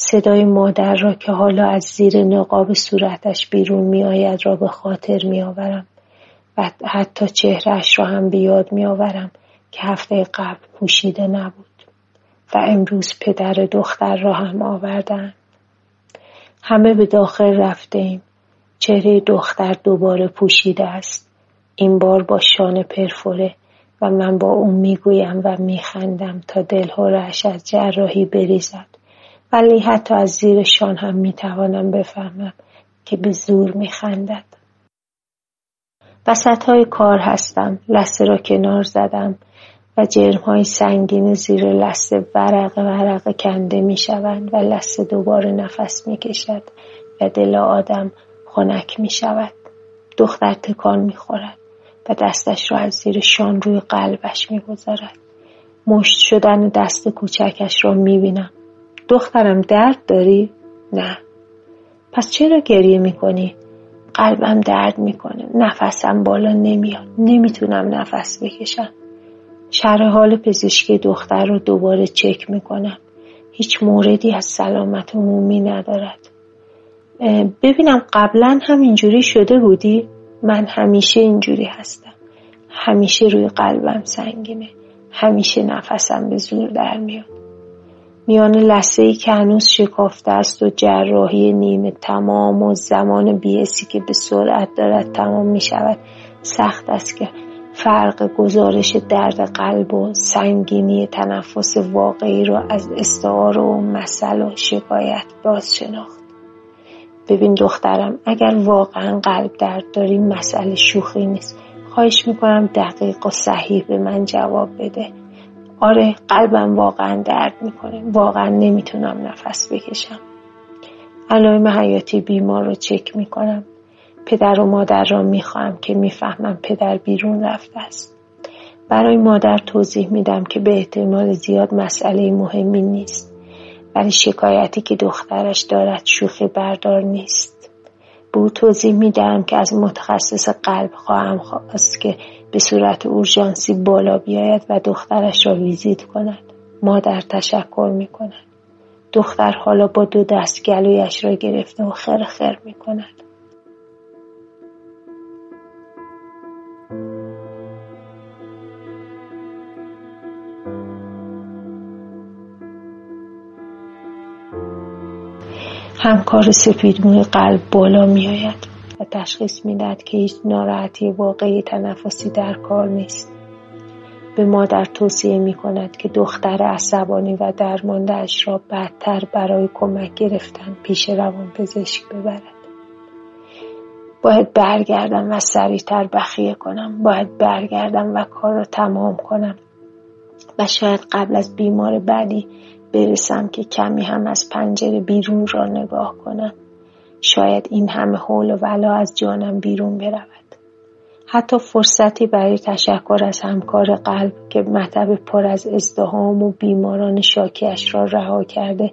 صدای مادر را که حالا از زیر نقاب صورتش بیرون می آید را به خاطر می آورم و حتی چهرش را هم بیاد می آورم که هفته قبل پوشیده نبود و امروز پدر دختر را هم آوردن. همه به داخل رفته ایم. چهره دختر دوباره پوشیده است. این بار با شان پرفوره و من با اون می‌گویم و میخندم تا دلهورش از جراحی بریزد. ولی حتی از زیر شان هم می‌توانم بفهمم که به زور میخندد. وسط های کار هستم. لسه را کنار زدم. و جرم های سنگین زیر لسه ورق ورق کنده می شوند و لسه دوباره نفس می کشد و دل آدم خنک می شود. دختر تکان می خورد و دستش را از زیر شان روی قلبش می گذارد. مشت شدن دست کوچکش را می بینم. دخترم درد داری؟ نه. پس چرا گریه می کنی؟ قلبم درد می‌کنه. نفسم بالا نمیاد. نمی‌تونم نفس بکشم. شرح حال پزشکی دختر رو دوباره چک می‌کنم. هیچ موردی از سلامت عمومی ندارد. ببینم قبلا هم اینجوری شده بودی؟ من همیشه اینجوری هستم. همیشه روی قلبم سنگینه. همیشه نفسم به زور در میاد. میان لسه ای که هنوز شکافته است و جراحی نیمه تمام و زمان بیسی که به سرعت دارد تمام می شود سخت است که فرق گزارش درد قلب و سنگینی تنفس واقعی رو از استعار و مسئله و شکایت باز شناخت ببین دخترم اگر واقعا قلب درد داری مسئله شوخی نیست. خواهش می‌کنم دقیق و صحیح به من جواب بده. آره قلبم واقعا درد می‌کنه. واقعا نمی‌تونم نفس بکشم. علائم حیاتی بیمار رو چک می‌کنم. پدر و مادر را می‌خواهم که می‌فهمم پدر بیرون رفته است. برای مادر توضیح میدم که به احتمال زیاد مسئله مهمی نیست ولی شکایتی که دخترش دارد شوخی بردار نیست. او توضیح میدم که از متخصص قلب خواهم خواست که به صورت اورژانسی بالا بیاید و دخترش را ویزیت کند. مادر تشکر می‌کند. دختر حالا با دو دست گلویش را گرفته و خر خر می‌کند. همکار سپیدموی قلب بالا می آید و تشخیص می دهد که هیچ ناراحتی واقعی تنفسی در کار نیست. به مادر توصیه می کند که دختر عصبانی و درماندهش را بدتر برای کمک گرفتن پیش روان پزشک ببرد. باید برگردم و سریعتر بخیه کنم. باید برگردم و کار را تمام کنم. و شاید قبل از بیمار بعدی برسم که کمی هم از پنجره بیرون را نگاه کنم. شاید این همه حول و ولا از جانم بیرون برود. حتی فرصتی برای تشکر از همکار قلب که مطب پر از ازدهام و بیماران شاکیش را رها کرده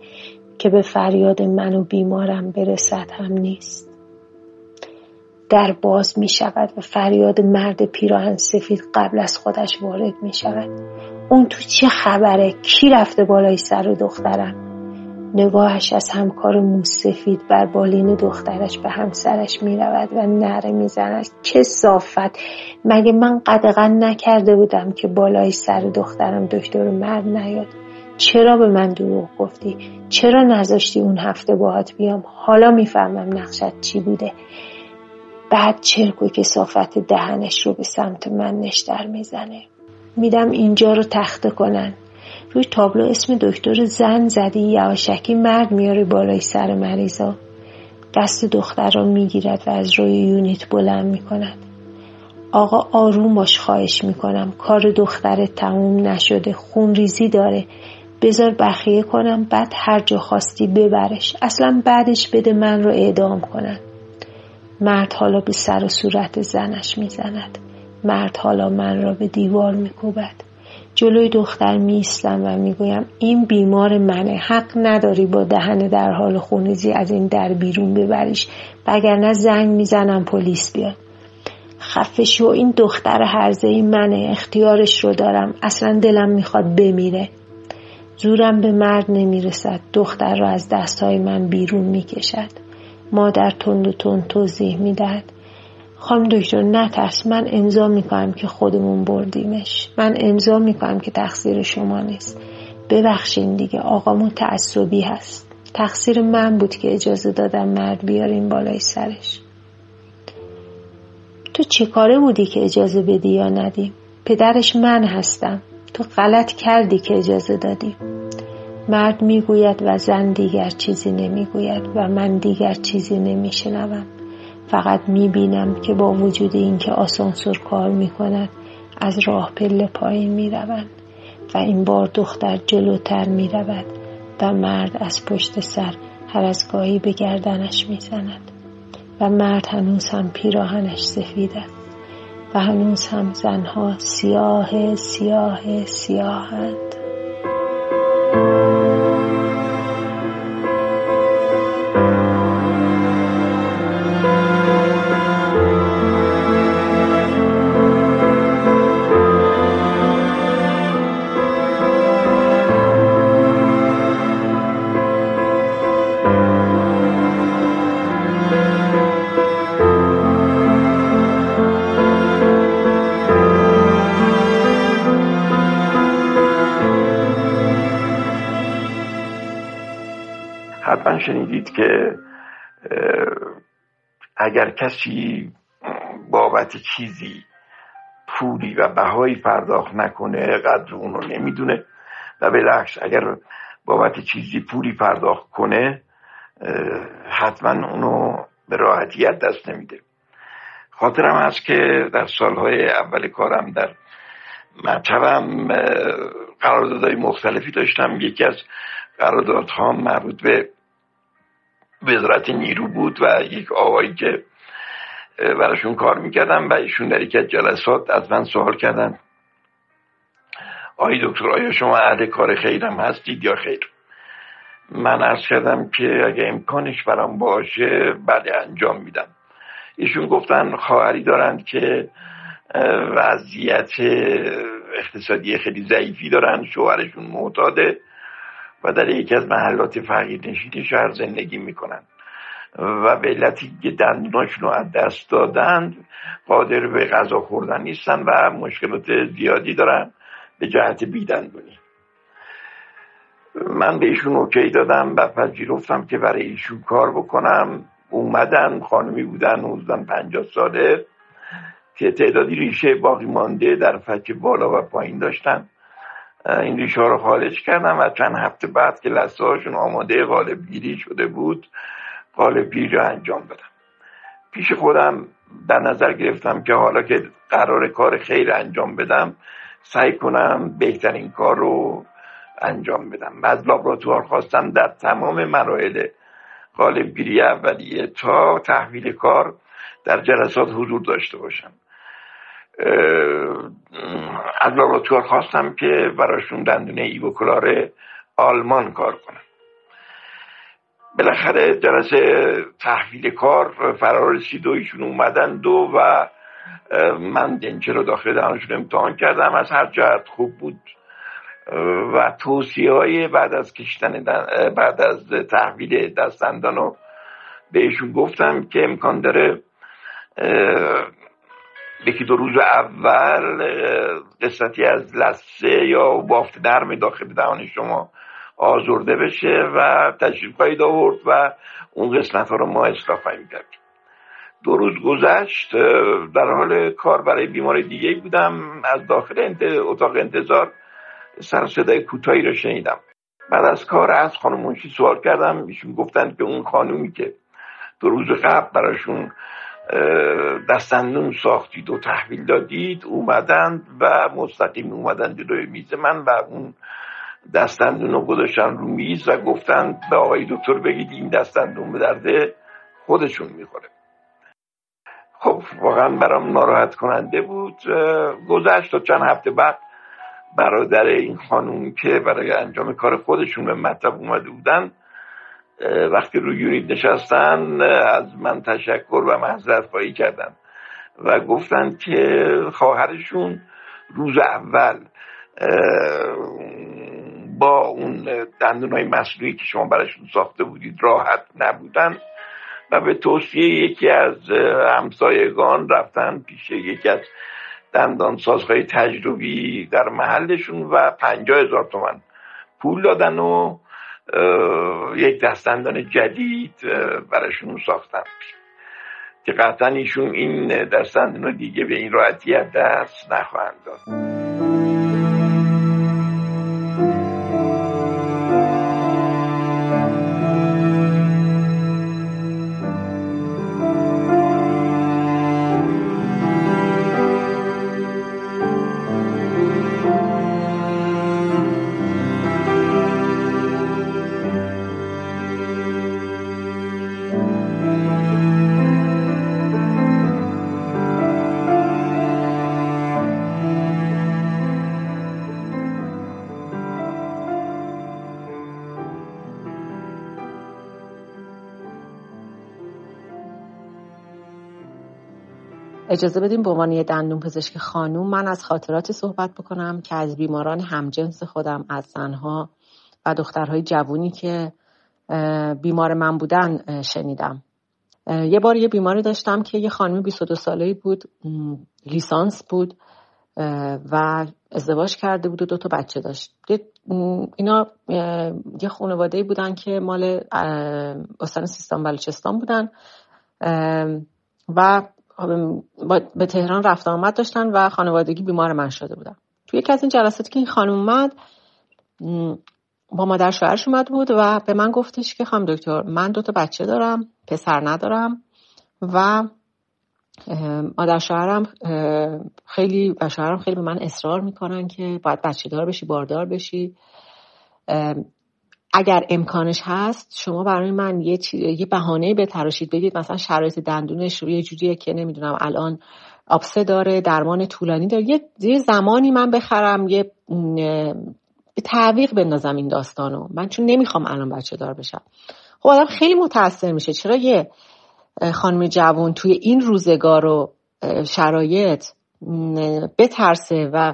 که به فریاد من و بیمارم برسد هم نیست. در باز می شود و فریاد مرد پیراهن سفید قبل از خودش وارد می شود اون تو چه خبره؟ کی رفته بالای سر دخترم؟ نگاهش از همکار موسفید بر بالین دخترش به همسرش می رود و نره می زند چه صافت! مگه من قدغن نکرده بودم که بالای سر دخترم دکتر مرد نیاد؟ چرا به من دروغ گفتی؟ چرا نذاشتی اون هفته باهات بیام؟ حالا می‌فهمم نقشت چی بوده. بعد چرک و کسافت دهنش رو به سمت من نشتر می‌زنه. میدم اینجا رو تخته کنن. روی تابلو اسم دکتر زن زدی یواشکی مرد میاره بالای سر مریضا. دست دختر را می‌گیرد و از روی یونیت بلند می‌کند. آقا آروم باش خواهش می‌کنم. کار دختر تموم نشده خون ریزی داره. بذار بخیه کنم بعد هر جا خواستی ببرش. اصلا بعدش بده من رو اعدام کنن. مرد حالا به سر و صورت زنش می‌زند. مرد حالا من را به دیوار میکوبد. جلوی دختر میستم و می‌گویم این بیمار منه. حق نداری با دهن در حال خونریزی از این در بیرون ببریش. وگرنه زنگ می‌زنم پلیس بیاد. خفه شو این دختر هرزه منه. اختیارش رو دارم. اصلا دلم می‌خواد بمیره. زورم به مرد نمی‌رسد. دختر را از دستهای من بیرون می‌کشد. مادر تند و تند توضیح می‌دهد. خانم دکتر نترس من امضا می‌کنم که خودمون بردیمش. من امضا می‌کنم که تقصیر شما نیست. ببخشین دیگه آقامون تعصبی هست. تقصیر من بود که اجازه دادم مرد بیاریم بالای سرش. تو چی کاره بودی که اجازه بدی یا ندی؟ پدرش من هستم. تو غلط کردی که اجازه دادی. مرد می‌گوید و زن دیگر چیزی نمی‌گوید و من دیگر چیزی نمیشنوم. فقط می‌بینم که با وجود اینکه آسانسور کار می‌کند از راه پله پایین می‌روند و این بار دختر جلوتر می‌رود و مرد از پشت سر هر از گاهی به گردنش می‌زند و مرد هنوز هم پیراهنش سفید است و هنوز هم زنها سیاه سیاه سیاهند. شنیدید که اگر کسی بابت چیزی پولی و بهایی پرداخت نکنه قدر اون رو نمی‌دونه. و بالعکس اگر بابت چیزی پولی پرداخت کنه حتما اونو به راحتیت دست نمیده. خاطرم هست که در سالهای اول کارم در مطبم قراردادهای مختلفی داشتم. یکی از قراردادها مربوط به وزارت نیرو بود و یک آقایی که براشون کار می‌کردم و ایشون در از جلسات از من سوال کردن. آقای دکتر آیا شما اهل کار خیرم هستید یا خیر؟ من ارز کردم که اگه امکانش برام باشه بله انجام میدم. ایشون گفتن خواهری دارند که وضعیت اقتصادی خیلی ضعیفی دارن شوهرشون معتاده. و در یکی از محلات فقیر نشینی شهر زندگی می‌کنن. و به علتی که دندوناشون رو از دست دادن قادر به غذا خوردن نیستن و مشکلات زیادی دارن. به جهت بیدندونی. من به ایشون اوکی دادم. و پذیرفتم که برای ایشون کار بکنم. اومدن خانمی بودن حدودا پنجاه ساله. که تعدادی ریشه باقی مانده در فک بالا و پایین داشتن. این ریشه رو خارج کردم و چند هفته بعد که لسه هاشون آماده غالب گیری شده بود غالب گیری رو انجام بدم پیش خودم در نظر گرفتم که حالا که قرار کار خیر انجام بدم سعی کنم بهترین کار رو انجام بدم. از لابراتوار خواستم در تمام مراحل غالبگیری اولیه تا تحویل کار در جلسات حضور داشته باشم. از لابراتوار خواستم که براشون دندونه ایوکلار آلمان کار کنم. بالاخره جلسه تحویل کار فرار رسید و ایشون اومدن دو و من دنچه رو داخل دهانشون امتحان کردم. از هر جهت خوب بود. و توصیه های بعد از کشتن بعد از تحویل دستندان رو بهشون گفتم که امکان داره یکی دو روز اول قسمتی از لسه یا بافت نرم داخل دهان شما آزرده بشه و تشریف خواهید آورد و اون قسمت ها رو ما اصلاح خواهیم کرد. دو روز گذشت در حال کار برای بیمار دیگه بودم. از داخل اتاق انتظار سر صدای کوتاهی رو شنیدم. بعد از کار از خانم منشی سوال کردم. ایشون گفتن که اون خانومی که دو روز قبل براشون دستندون ساختید و تحویل دادید اومدن و مستقیم اومدن جلوی میز من و اون دستندون رو گذاشتن رو میز و گفتن به آقای دکتر بگید این دستندون به درده خودشون می‌خوره. خب واقعا برام ناراحت کننده بود. گذشت تا چند هفته بعد برادر این خانوم که برای انجام کار خودشون به مطلب اومده بودن وقتی روی یونیت نشستن از من تشکر و معذرت خواهی کردن و گفتن که خواهرشون روز اول با اون دندون های مصنوعی که شما براشون ساخته بودید راحت نبودن و به توصیه یکی از همسایگان رفتن پیش یکی از دندان سازهای تجربی در محلشون و پنجاه هزار تومن پول دادن و یک دستندان جدید براشون ساختن. که قطعا ایشون این دستندان دیگه به این راحتی دست نخواهند داد. اجازه بدیم به عنوان یه دندون پزشک خانوم من از خاطراتی صحبت بکنم که از بیماران همجنس خودم از زنها و دخترهای جوونی که بیمار من بودن شنیدم. یه بار یه بیماری داشتم که یه خانم 22 ساله بود لیسانس بود و ازدواج کرده بود و دو تا بچه داشت. اینا یه خانواده بودن که مال استان سیستان بلوچستان بودن و به تهران رفت آمد داشتن و خانوادگی بیمار من شده بودن. توی یکی از این جلساتی که این خانم اومد با مادر شوهرش اومد بود و به من گفتش که خانم دکتر من دوتا بچه دارم پسر ندارم و مادر شوهرم خیلی و شوهرم خیلی به من اصرار می‌کنن که باید بچه دار بشی باردار بشی. اگر امکانش هست شما برای من یه, یه بهانه به تراشید بگید مثلا شرایط دندونش رو یه جوریه که نمی‌دونم الان آبسه داره درمان طولانی داره. یه زمانی من بخرم یه تعویق بندازم این داستانو من چون نمی‌خوام الان بچه دار بشم. خب آدم خیلی متاثر میشه. چرا یه خانم جوان توی این روزگار و شرایط بترسه و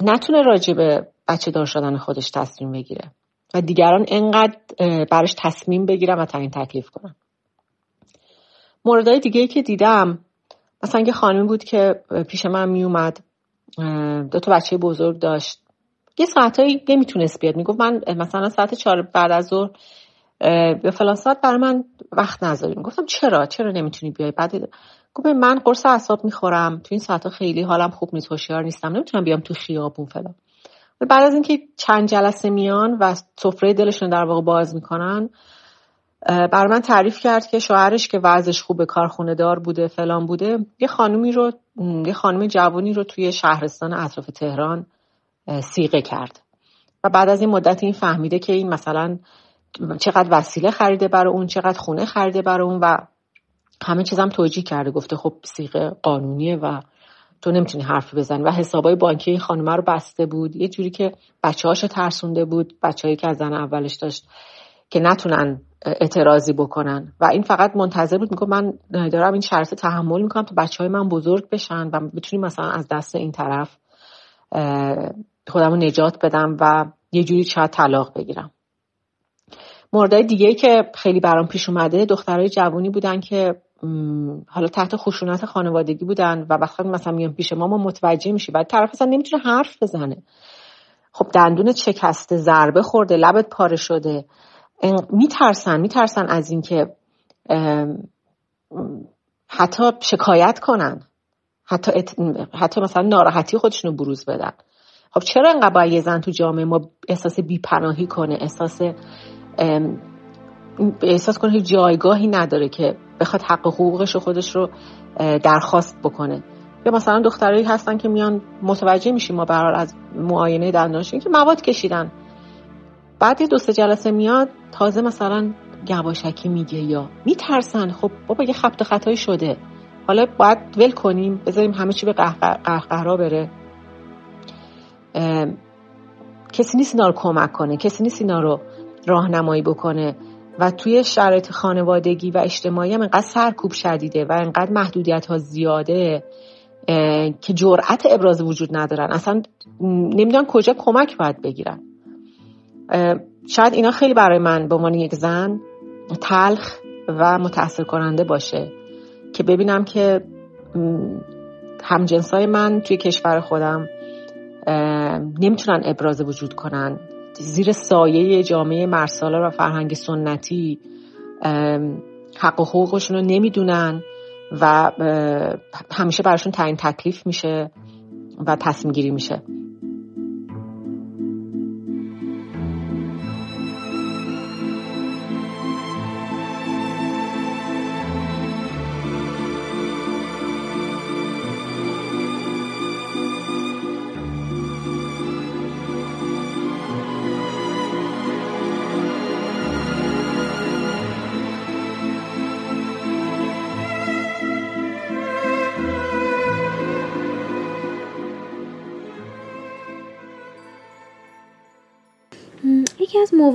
نتونه راجع به بچه دار شدن خودش تصمیم بگیره؟ و دیگران انقدر براش تصمیم بگیرم و تعیین تکلیف کنم. موردهای دیگه ای که دیدم مثلا یه خانمی بود که پیش من میومد دو تا بچه بزرگ داشت. یه ساعتایی نمی‌تونست بیاد. می‌گفت من مثلا ساعت چهار بعد از ظهر به فلان ساعت برای من وقت نذاریم گفتم چرا؟ چرا نمی‌تونی بیای؟ بعد گفت من قرص اعصاب می‌خورم. تو این ساعت خیلی حالم خوب نیست هوشیار نیستم. نمی‌تونم بیام تو خیابون فلان. بعد از اینکه چند جلسه میان و سفره دلشون در واقع باز می‌کنن بر من تعریف کرد که شوهرش که وضعش خوب کارخونه دار بوده فلان بوده یه خانومی رو یه خانم جوانی رو توی شهرستان اطراف تهران سیغه کرد. و بعد از این مدت این فهمیده که این مثلا چقدر وسیله خریده برای اون چقدر خونه خریده برای اون و همه چیزم توجیه کرده گفته خب سیغه قانونیه و تو نمی‌تونی حرف بزنی. و حسابای بانکی این خانومه رو بسته بود. یه جوری که بچه هاشو ترسونده بود. بچههایی که از زن اولش داشت که نتونن اعتراضی بکنن. و این فقط منتظر بود. میگه من دارم این شرط تحمل می‌کنم تا بچه های من بزرگ بشن و بتونیم مثلا از دست این طرف خودم رو نجات بدم و یه جوری شاید طلاق بگیرم. موردهای دیگه که خیلی برام پیش اومده دخترای جوانی بودن که حالا تحت خشونت خانوادگی بودن و وقتی مثلا میان پیش ما ما متوجه میشی بعد طرف اصلا نمی‌تونه حرف بزنه. خب دندون چکسته ضربه خورده لبت پاره شده. میترسن میترسن از اینکه حتی شکایت کنن. حتی, حتی مثلا ناراحتی خودشون رو بروز بدن. خب چرا انقدر باید یه زن تو جامعه ما احساس بیپناهی کنه احساس احساس کنه جایگاهی نداره که بخواد حق حقوقش خودش رو درخواست بکنه. یا مثلا دخترایی هستن که میان متوجه میشیم ما برحال از معاینه دندانشون که مواد کشیدن. بعد یه دو سه جلسه میاد تازه مثلا گواشکی میگه یا میترسن. خب بابا یه خبت خطایی شده. حالا باید ول کنیم بذاریم همه چی به قهقهرا بره. کسی نیست اینا رو کمک کنه کسی نیست اینا رو راهنمایی بکنه. و توی شرایط خانوادگی و اجتماعی هم انقدر سرکوب شدیده و انقدر محدودیت ها زیاده که جرأت ابراز وجود ندارن. اصلا نمی‌دونن کجا کمک باید بگیرن. شاید اینا خیلی برای من به عنوان یک زن تلخ و متاثر کننده باشه که ببینم که همجنسای من توی کشور خودم نمی‌تونن ابراز وجود کنن. زیر سایه جامعه مرسالا و فرهنگ سنتی حق و حقوقشون رو نمی‌دونن و همیشه براشون تعیین تکلیف میشه و تصمیم گیری میشه.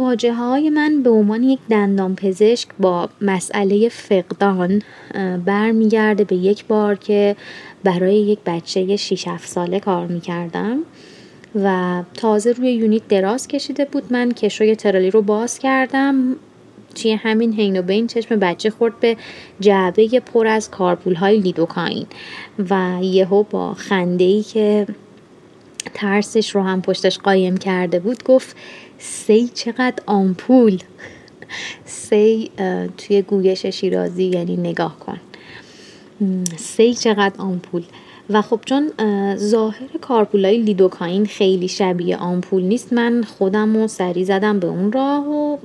مواجه های من به عنوان یک دندان پزشک با مسئله فقدان برمیگرده به یک بار که برای یک بچه 6 7 ساله کار می‌کردم و تازه روی یونیت دراز کشیده بود من کشوی ترالی رو باز کردم. توی همین حین و بین چشم بچه خورد به جعبه پر از کارپول های لیدوکاین و یهو با خنده ای که ترسش رو هم پشتش قایم کرده بود گفت سی چقدر آمپول؟ سی توی گویش شیرازی یعنی نگاه کن. سی چقدر آمپول؟ و خب چون ظاهر کارپولای لیدوکاین خیلی شبیه آمپول نیست من خودم رو سری زدم به اون راه و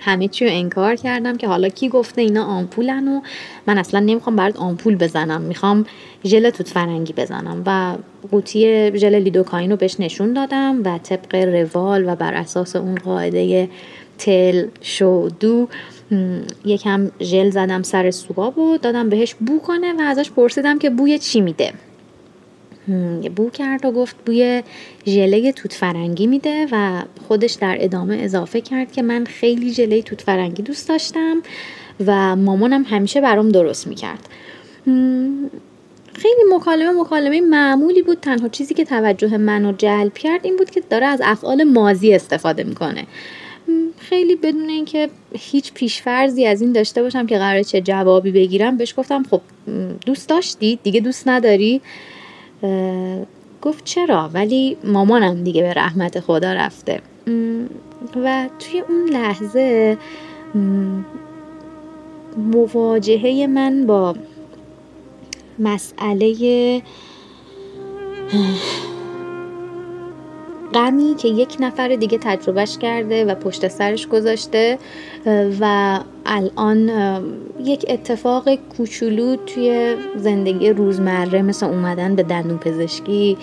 همه چی رو انکار کردم که حالا کی گفته اینا آمپولن و من اصلا نمی‌خوام برات آمپول بزنم. می‌خوام ژل توت فرنگی بزنم. و قوطی ژل لیدوکاین رو بهش نشون دادم و طبق روال و بر اساس اون قاعده تل شو دو یکم ژل زدم سر سواب و دادم بهش بو کنه و ازش پرسیدم که بوی چی میده. بو کرد و گفت بوی ژله توت فرنگی میده و خودش در ادامه اضافه کرد که من خیلی ژله توت فرنگی دوست داشتم و مامانم همیشه برام درست می‌کرد. خیلی مکالمه مکالمه معمولی بود. تنها چیزی که توجه منو جلب کرد این بود که داره از افعال مازی استفاده می‌کنه. خیلی بدون اینکه هیچ پیشفرزی از این داشته باشم که قراره چه جوابی بگیرم بهش گفتم خب دوست داشتی؟ دیگه دوست نداری؟ گفت چرا؟ ولی مامانم دیگه به رحمت خدا رفته. و توی اون لحظه مواجهه من با مسئله غمی که یک نفر دیگه تجربهش کرده و پشت سرش گذاشته و الان یک اتفاق کوچولو توی زندگی روزمره مثل اومدن به دندون پزشکی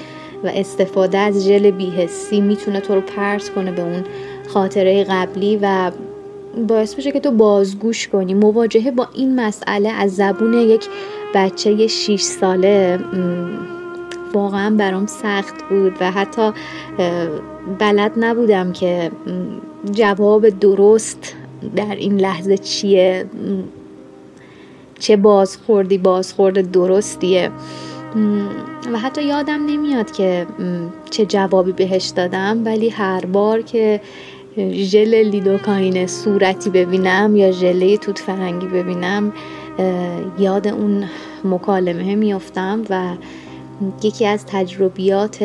و استفاده از ژل بیهسی می‌تونه تو رو پرس کنه به اون خاطره قبلی و باعث بشه که تو بازگوش کنی. مواجهه با این مسئله از زبون یک بچه 6 ساله واقعا برام سخت بود و حتی بلد نبودم که جواب درست در این لحظه چیه چه بازخوردی بازخورد درستیه. و حتی یادم نمیاد که چه جوابی بهش دادم ولی هر بار که ژل لیدوکاین صورتی ببینم یا ژله توت فرنگی ببینم یاد اون مکالمه میافتم و یکی از تجربیات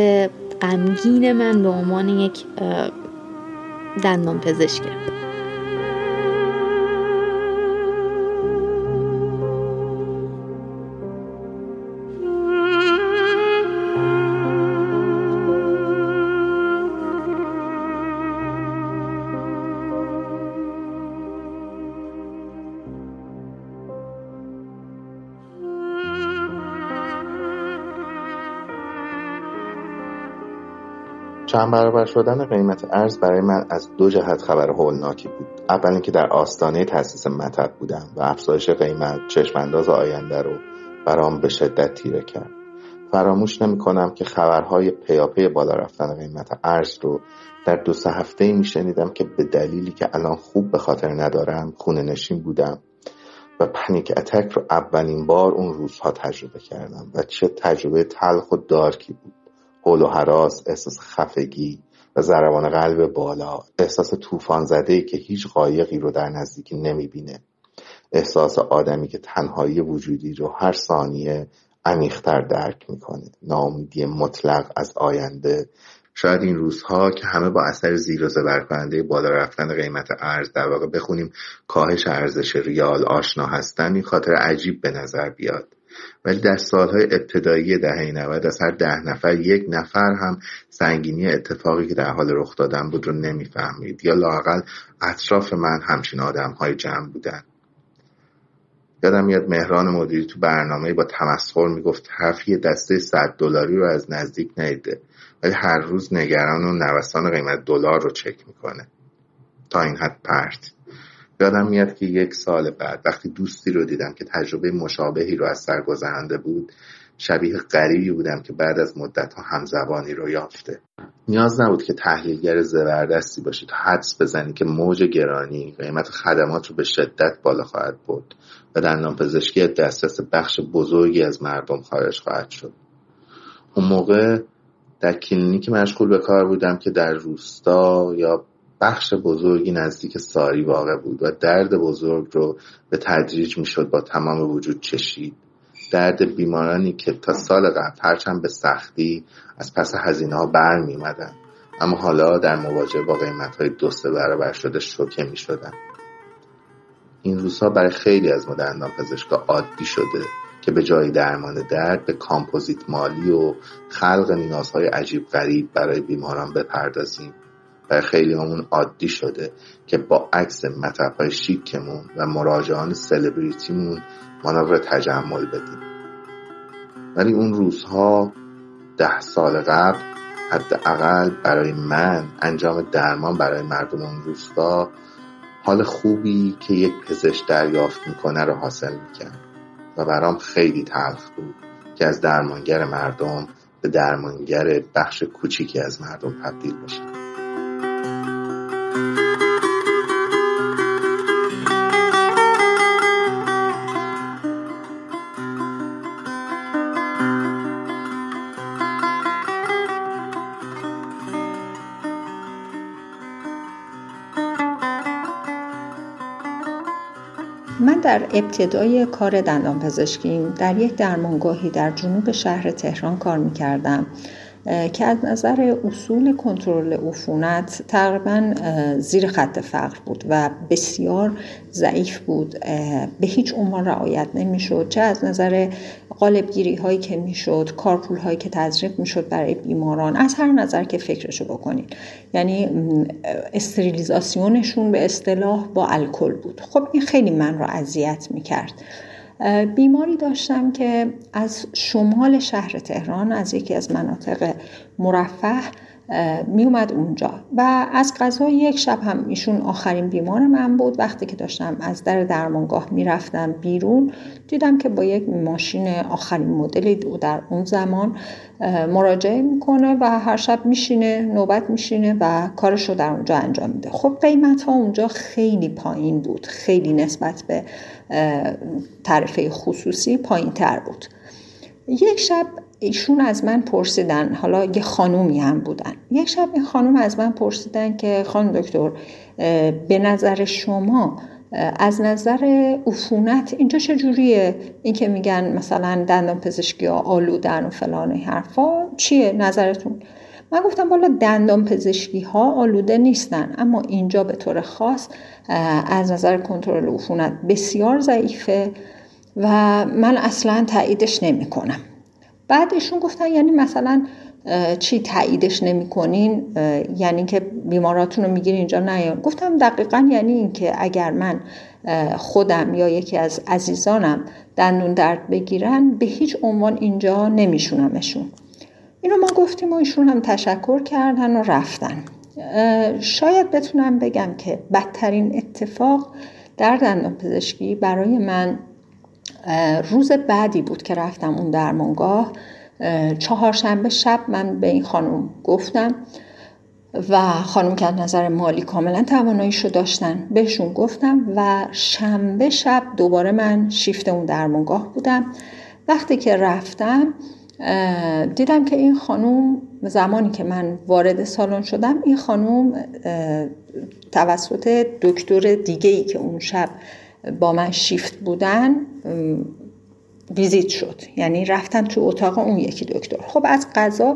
غمگین من به عنوان یک دندان پزشکه چند برابر شدن قیمت ارز برای من از دو جهت خبر هولناکی بود. اول اینکه در آستانه تاسیس مطب بودم و افزایش قیمت چشمانداز آینده رو برام به شدت تیره کرد. فراموش نمی کنم که خبرهای پیاپی بالا رفتن قیمت ارز رو در دو سه هفته ای می شنیدم که به دلیلی که الان خوب به خاطر ندارم خونه نشین بودم و پنیک اتک رو اولین بار اون روزها تجربه کردم و چه تجربه تلخ و دارکی بود. حول و حراس احساس خفگی و ضربان قلب بالا احساس طوفان زده که هیچ قایقی رو در نزدیکی نمی‌بینه. احساس آدمی که تنهایی وجودی رو هر ثانیه عمیقتر درک می‌کنه. ناامیدی مطلق از آینده. شاید این روزها که همه با اثر زیر و زبر کننده بالا رفتن قیمت ارز در واقع بخونیم کاهش ارزش ریال آشنا هستن این خاطر عجیب به نظر بیاد. ولی در سالهای ابتدایی دهه 90 از هر ده نفر یک نفر هم سنگینی اتفاقی که در حال رخ دادن بود رو نمی‌فهمید یا لاقل اطراف من همچین آدم های جمع بودن. یادم میاد مهران مدیری تو برنامه با تمسخر می‌گفت طرف یه دسته 100 دلاری رو از نزدیک نیده ولی هر روز نگران و نوسان قیمت دلار رو چک می‌کنه. تا این حد پرت. یادم میاد که یک سال بعد وقتی دوستی رو دیدم که تجربه مشابهی رو از سر گذرنده بود شبیه غریبی بودم که بعد از مدت ها همزبانی رو یافته. نیاز نبود که تحلیلگر زبردستی باشی تا حدس بزنی که موج گرانی قیمت خدمات رو به شدت بالا خواهد برد و دندان پزشکی دسترس بخش بزرگی از مردم خارج خواهد شد. اون موقع در کلینیک مشغول به کار بودم که در روستا یا بخش بزرگی نزدیک ساری واقع بود و درد بزرگ رو به تدریج می‌شد با تمام وجود چشید درد بیمارانی که تا سال قبل هرچند به سختی از پس هزینه ها بر می اما حالا در مواجهه با قیمت های دو سه برابر شده شوکه می شدن. این روزها برای خیلی از ما پزشکا عادی شده که به جای درمان درد به کامپوزیت مالی و خلق نیازهای عجیب غریب برای بیماران بپردازیم و خیلی همون عادی شده که با عکس مطب شیکمون و مراجعان سلبریتیمون مانور تجمل بدیم. ولی اون روزها ده سال قبل حداقل برای من انجام درمان برای مردم اون روستا حال خوبی که یک پزشک دریافت می‌کنه رو حاصل می‌کرد و برام خیلی تلخ بود که از درمانگر مردم به درمانگر بخش کوچیکی از مردم تبدیل بشم. در ابتدای کار دندان پزشکیم در یک درمانگاهی در جنوب شهر تهران کار می کردم که از نظر اصول کنترل عفونت تقریبا زیر خط فقر بود و بسیار ضعیف بود به هیچ عنوان رعایت نمی‌شد چه از نظر قالبگیری هایی که می‌شد کارپول هایی که تزریق می‌شد برای بیماران از هر نظر که فکرشو بکنید. یعنی استریلیزاسیونشون به اصطلاح با الکل بود. خب این خیلی من را اذیت می‌کرد. بیماری داشتم که از شمال شهر تهران از یکی از مناطق مرفه می اومد اونجا. و از غذا یک شب هم ایشون آخرین بیمار من بود. وقتی که داشتم از در درمانگاه می‌رفتم بیرون دیدم که با یک ماشین آخرین مدلی در اون زمان مراجعه می‌کنه و هر شب میشینه نوبت میشینه و کارش رو در اونجا انجام میده. خب قیمت ها اونجا خیلی پایین بود. خیلی نسبت به تعرفه خصوصی پایین تر بود. یک شب ایشون از من پرسیدن حالا یه خانومی هم بودن. یک شب این خانوم از من پرسیدن که خانم دکتر به نظر شما از نظر عفونت اینجا چجوریه این که میگن مثلا دندان پزشکی ها آلودن و فلان حرفا چیه نظرتون؟ من گفتم بالا دندان پزشکی ها آلوده نیستن اما اینجا به طور خاص از نظر کنترل عفونت بسیار ضعیفه و من اصلا تاییدش نمی کنم بعد ایشون گفتن یعنی مثلا چی تاییدش نمی‌کنین؟ یعنی که بیماراتون رو می‌گیرین اینجا نیان گفتم دقیقا یعنی اینکه اگر من خودم یا یکی از عزیزانم دندون درد بگیرن به هیچ عنوان اینجا نمیشونمشون. اینو ما گفتیم و ایشون هم تشکر کردن و رفتن. شاید بتونم بگم که بدترین اتفاق در دندان پزشکی برای من روز بعدی بود که رفتم اون درمانگاه. چهارشنبه شب من به این خانم گفتم و خانم که نظر مالی کاملا تواناییشو داشتن بهشون گفتم و شنبه شب دوباره من شیفت اون درمانگاه بودم. وقتی که رفتم دیدم که این خانوم زمانی که من وارد سالن شدم این خانوم توسط دکتر دیگه ای که اون شب با من شیفت بودن ویزیت شد. یعنی رفتن تو اتاق اون یکی دکتر. خب از قضا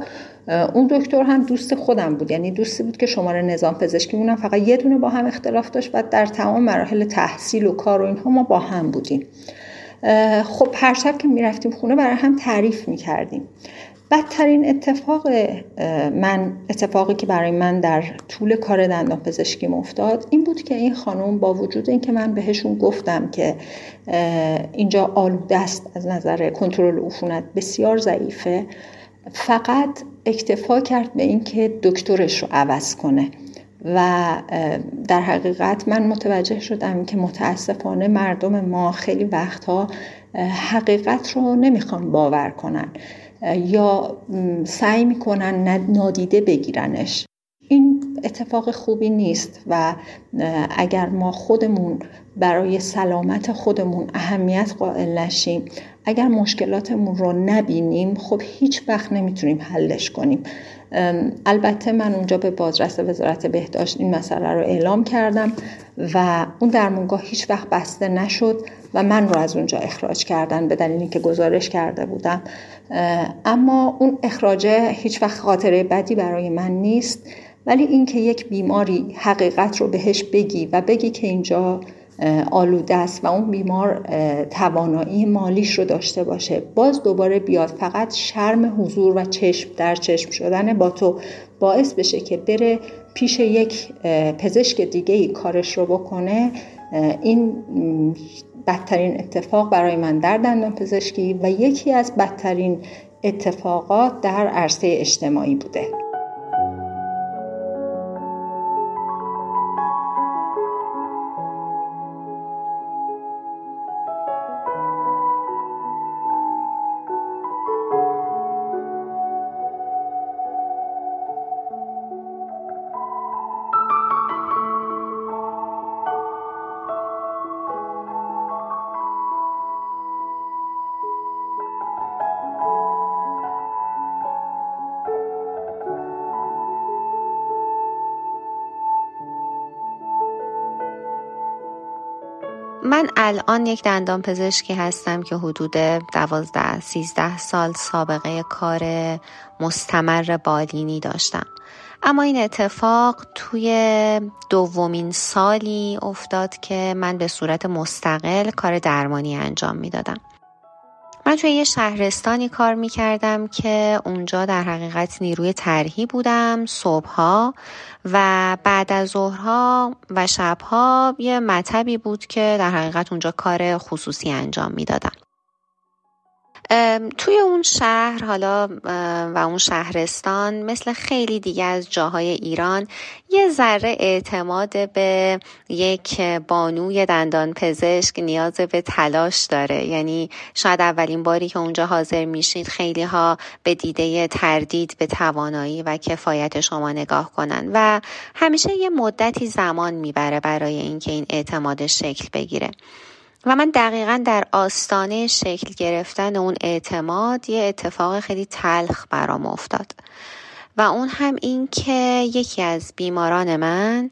اون دکتر هم دوست خودم بود. یعنی دوستی بود که شماره نظام پزشکی اونم فقط یه دونه با هم اختلاف داشت و در تمام مراحل تحصیل و کار و اینها ما با هم بودیم. خب هر شب که می‌رفتیم خونه برای هم تعریف می‌کردیم. بدترین اتفاق من اتفاقی که برای من در طول کار دندان پزشکی افتاد این بود که این خانم با وجود اینکه من بهشون گفتم که اینجا آلوده است از نظر کنترل عفونت بسیار ضعیفه فقط اکتفا کرد به اینکه دکترش رو عوض کنه و در حقیقت من متوجه شدم که متاسفانه مردم ما خیلی وقتها حقیقت رو نمی‌خوان باور کنن. یا سعی می‌کنن نادیده بگیرنش. این اتفاق خوبی نیست و اگر ما خودمون برای سلامت خودمون اهمیت قائل نشیم اگر مشکلاتمون رو نبینیم خب هیچ وقت نمی‌تونیم حلش کنیم. البته من اونجا به بازرس وزارت بهداشت این مسئله رو اعلام کردم و اون درمونگاه هیچ وقت بسته نشد. و من رو از اونجا اخراج کردن به دلیلی که گزارش کرده بودم. اما اون اخراجه هیچ وقت خاطره بدی برای من نیست ولی اینکه یک بیماری حقیقت رو بهش بگی و بگی که اینجا آلوده است و اون بیمار توانایی مالیش رو داشته باشه باز دوباره بیاد. فقط شرم حضور و چشم در چشم شدن با تو باعث بشه که بره پیش یک پزشک دیگه ای کارش رو بکنه. این بدترین اتفاق برای من در دندان پزشکی و یکی از بدترین اتفاقات در عرصه اجتماعی بوده. الان یک دندان پزشکی هستم که حدود دوازده سیزده سال سابقه کار مستمر بالینی داشتم. اما این اتفاق توی دومین سالی افتاد که من به صورت مستقل کار درمانی انجام می‌دادم. من توی یه شهرستانی کار می کردم که اونجا در حقیقت نیروی طرحی بودم صبحها و بعد از ظهرها و شبها یه مطبی بود که در حقیقت اونجا کار خصوصی انجام می‌دادم. توی اون شهر حالا و اون شهرستان مثل خیلی دیگه از جاهای ایران یه ذره اعتماد به یک بانوی دندان پزشک نیاز به تلاش داره. یعنی شاید اولین باری که اونجا حاضر میشید خیلی ها به دیده تردید به توانایی و کفایت شما نگاه کنن. و همیشه یه مدتی زمان می‌بره برای اینکه این اعتماد شکل بگیره. و من دقیقا در آستانه شکل گرفتن اون اعتماد یه اتفاق خیلی تلخ برام افتاد. و اون هم این که یکی از بیماران من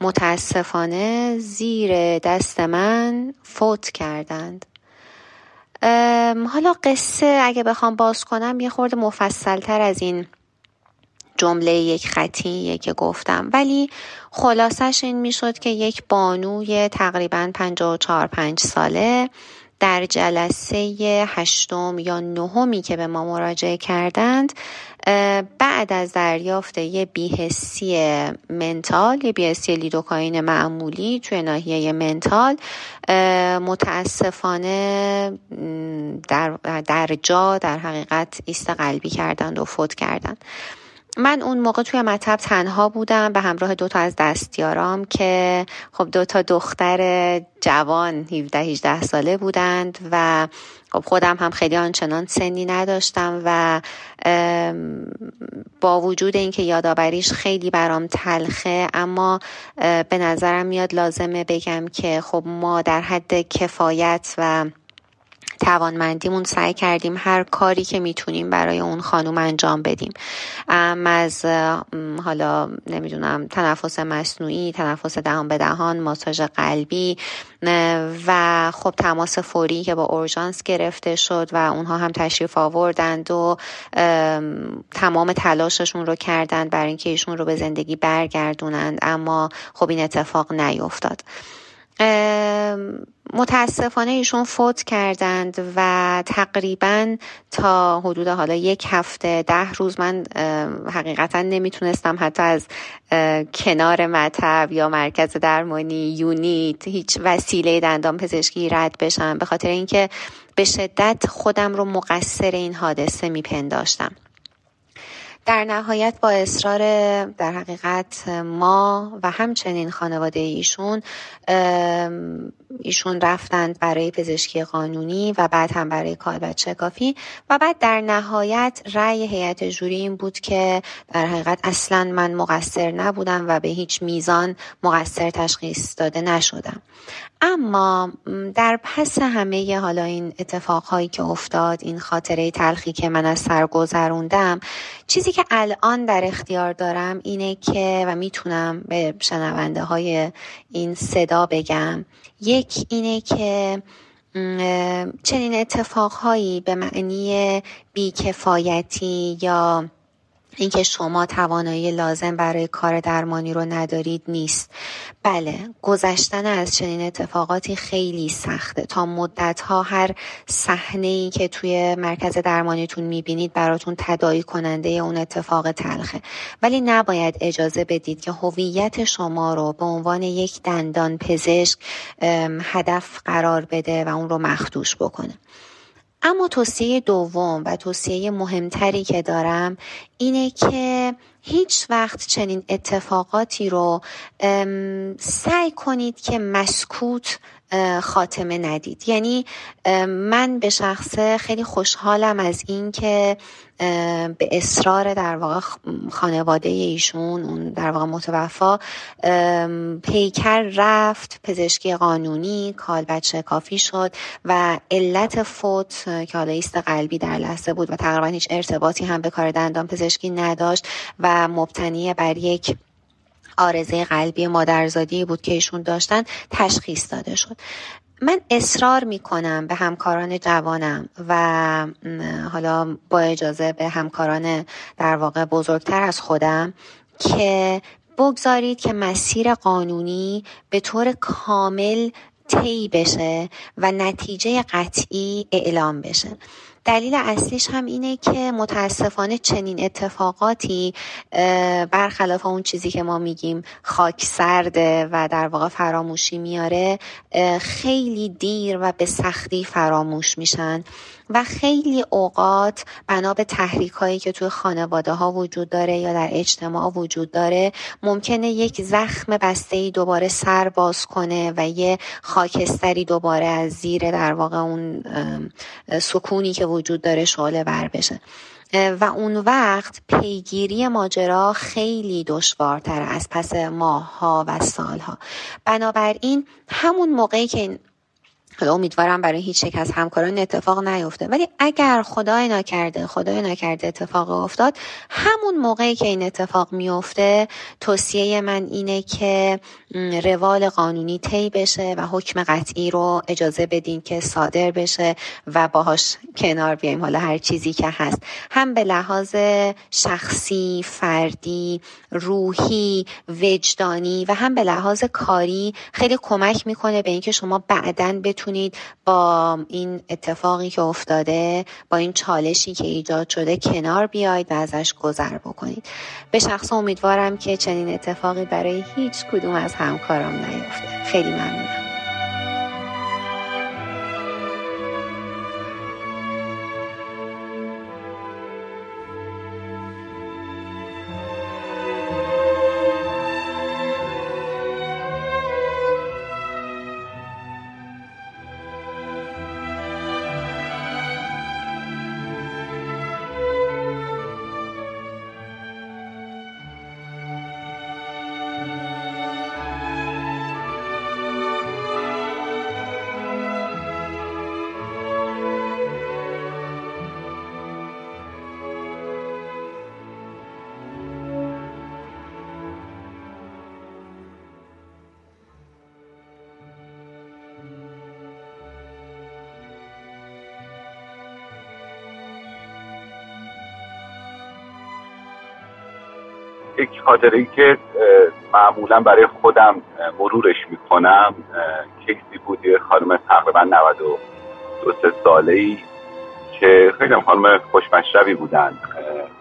متاسفانه زیر دست من فوت کردند. حالا قصه اگه بخوام باز کنم یه خورده مفصل تر از این جمله یک خطی که گفتم. ولی خلاصش این می‌شد که یک بانوی تقریبا 54 5 ساله در جلسه هشتم یا نهمی که به ما مراجعه کردند بعد از دریافت یه بیهسی منتال یه بیهسی لیدوکاین معمولی توی ناحیه منتال متاسفانه در, در جا در حقیقت ایست قلبی کردند و فوت کردند. من اون موقع توی مطب تنها بودم به همراه دوتا از دستیارام که خب دوتا دختر جوان 17 18 ساله بودند و خب خودم هم خیلی آنچنان سنی نداشتم و با وجود اینکه یادآوریش خیلی برام تلخه اما به نظرم میاد لازمه بگم که خب ما در حد کفایت و توانمندیمون سعی کردیم هر کاری که می‌تونیم برای اون خانوم انجام بدیم. ام از حالا نمی‌دونم تنفس مصنوعی تنفس دهان به دهان ماساژ قلبی و خب تماس فوری که با اورژانس گرفته شد و اونها هم تشریف آوردند و تمام تلاششون رو کردند برای اینکه ایشون رو به زندگی برگردونند. اما خب این اتفاق نیفتاد. متاسفانه ایشون فوت کردند و تقریبا تا حدود حالا یک هفته ده روز من حقیقتا نمی‌تونستم حتی از کنار مطب یا مرکز درمانی یونیت هیچ وسیله دندان پزشکی رد بشم. به خاطر اینکه به شدت خودم رو مقصر این حادثه میپنداشتم. در نهایت با اصرار در حقیقت ما و همچنین خانواده ایشون ایشون رفتند برای پزشکی قانونی و بعد هم برای کالبد شکافی و بعد در نهایت رأی هیئت جوری این بود که در حقیقت اصلا من مقصر نبودم و به هیچ میزان مقصر تشخیص داده نشدم. اما در پس همه حالا این اتفاقهایی که افتاد این خاطره تلخی که من از سر گذروندم چیزی که الان در اختیار دارم اینه که و می‌تونم به شنونده های این صدا بگم یک اینه که چنین اتفاقهایی به معنی بیکفایتی یا اینکه شما توانایی لازم برای کار درمانی رو ندارید نیست. بله گذشتن از چنین اتفاقاتی خیلی سخته. تا مدت ها هر صحنه ای که توی مرکز درمانیتون می‌بینید براتون تدایی کننده اون اتفاق تلخه. ولی نباید اجازه بدید که هویت شما رو به عنوان یک دندان پزشک هدف قرار بده و اون رو مخدوش بکنه. اما توصیه دوم و توصیه مهمتری که دارم اینه که هیچ وقت چنین اتفاقاتی رو سعی کنید که مسکوت خاتمه ندید. یعنی من به شخصه خیلی خوشحالم از این که به اصرار در واقع خانواده ایشون اون در واقع متوفا پیکر رفت پزشکی قانونی بچه کافی شد و علت فوت که حالا ایست قلبی در لحظه بود و تقریبا هیچ ارتباطی هم به کار دندان پزشکی نداشت و مبتنی بر یک آرزه قلبی مادرزادی بود که ایشون داشتن تشخیص داده شد. من اصرار می کنم به همکاران جوانم و حالا با اجازه به همکاران در واقع بزرگتر از خودم که بگذارید که مسیر قانونی به طور کامل طی بشه و نتیجه قطعی اعلام بشه. دلیل اصلیش هم اینه که متاسفانه چنین اتفاقاتی برخلاف اون چیزی که ما میگیم خاک سرده و در واقع فراموشی میاره خیلی دیر و به سختی فراموش میشن. و خیلی اوقات بنا به تحریک هایی که توی خانواده ها وجود داره یا در اجتماع وجود داره ممکنه یک زخم بسته ای دوباره سر باز کنه و یه خاکستری دوباره از زیر در واقع اون سکونی که وجود داره شعله بر بشه. و اون وقت پیگیری ماجرا خیلی دشوارتر از پس ماهها و سالها. بنابراین همون موقعی که حالا امیدوارم برای هیچ یک از همکاران اتفاق نیفته. ولی اگر خدای نکرده خدای نکرده اتفاق افتاد همون موقعی که این اتفاق میفته توصیه من اینه که روال قانونی طی بشه و حکم قطعی رو اجازه بدین که صادر بشه و باهاش کنار بیایم. حالا هر چیزی که هست. هم به لحاظ شخصی فردی روحی وجدانی و هم به لحاظ کاری خیلی کمک می‌کنه به اینکه شما بعدا بتونید با این اتفاقی که افتاده با این چالشی که ایجاد شده کنار بیاید و ازش گذر بکنید. به شخص امیدوارم که چنین اتفاقی برای هیچ کدوم از همکارام نیفته. خیلی ممنونم یک خاطره ای که معمولا برای خودم مرورش می‌کنم case ی بود یه خانم تقریبا 92 سه ساله ای که خیلی خانم خوشمشربی بودن.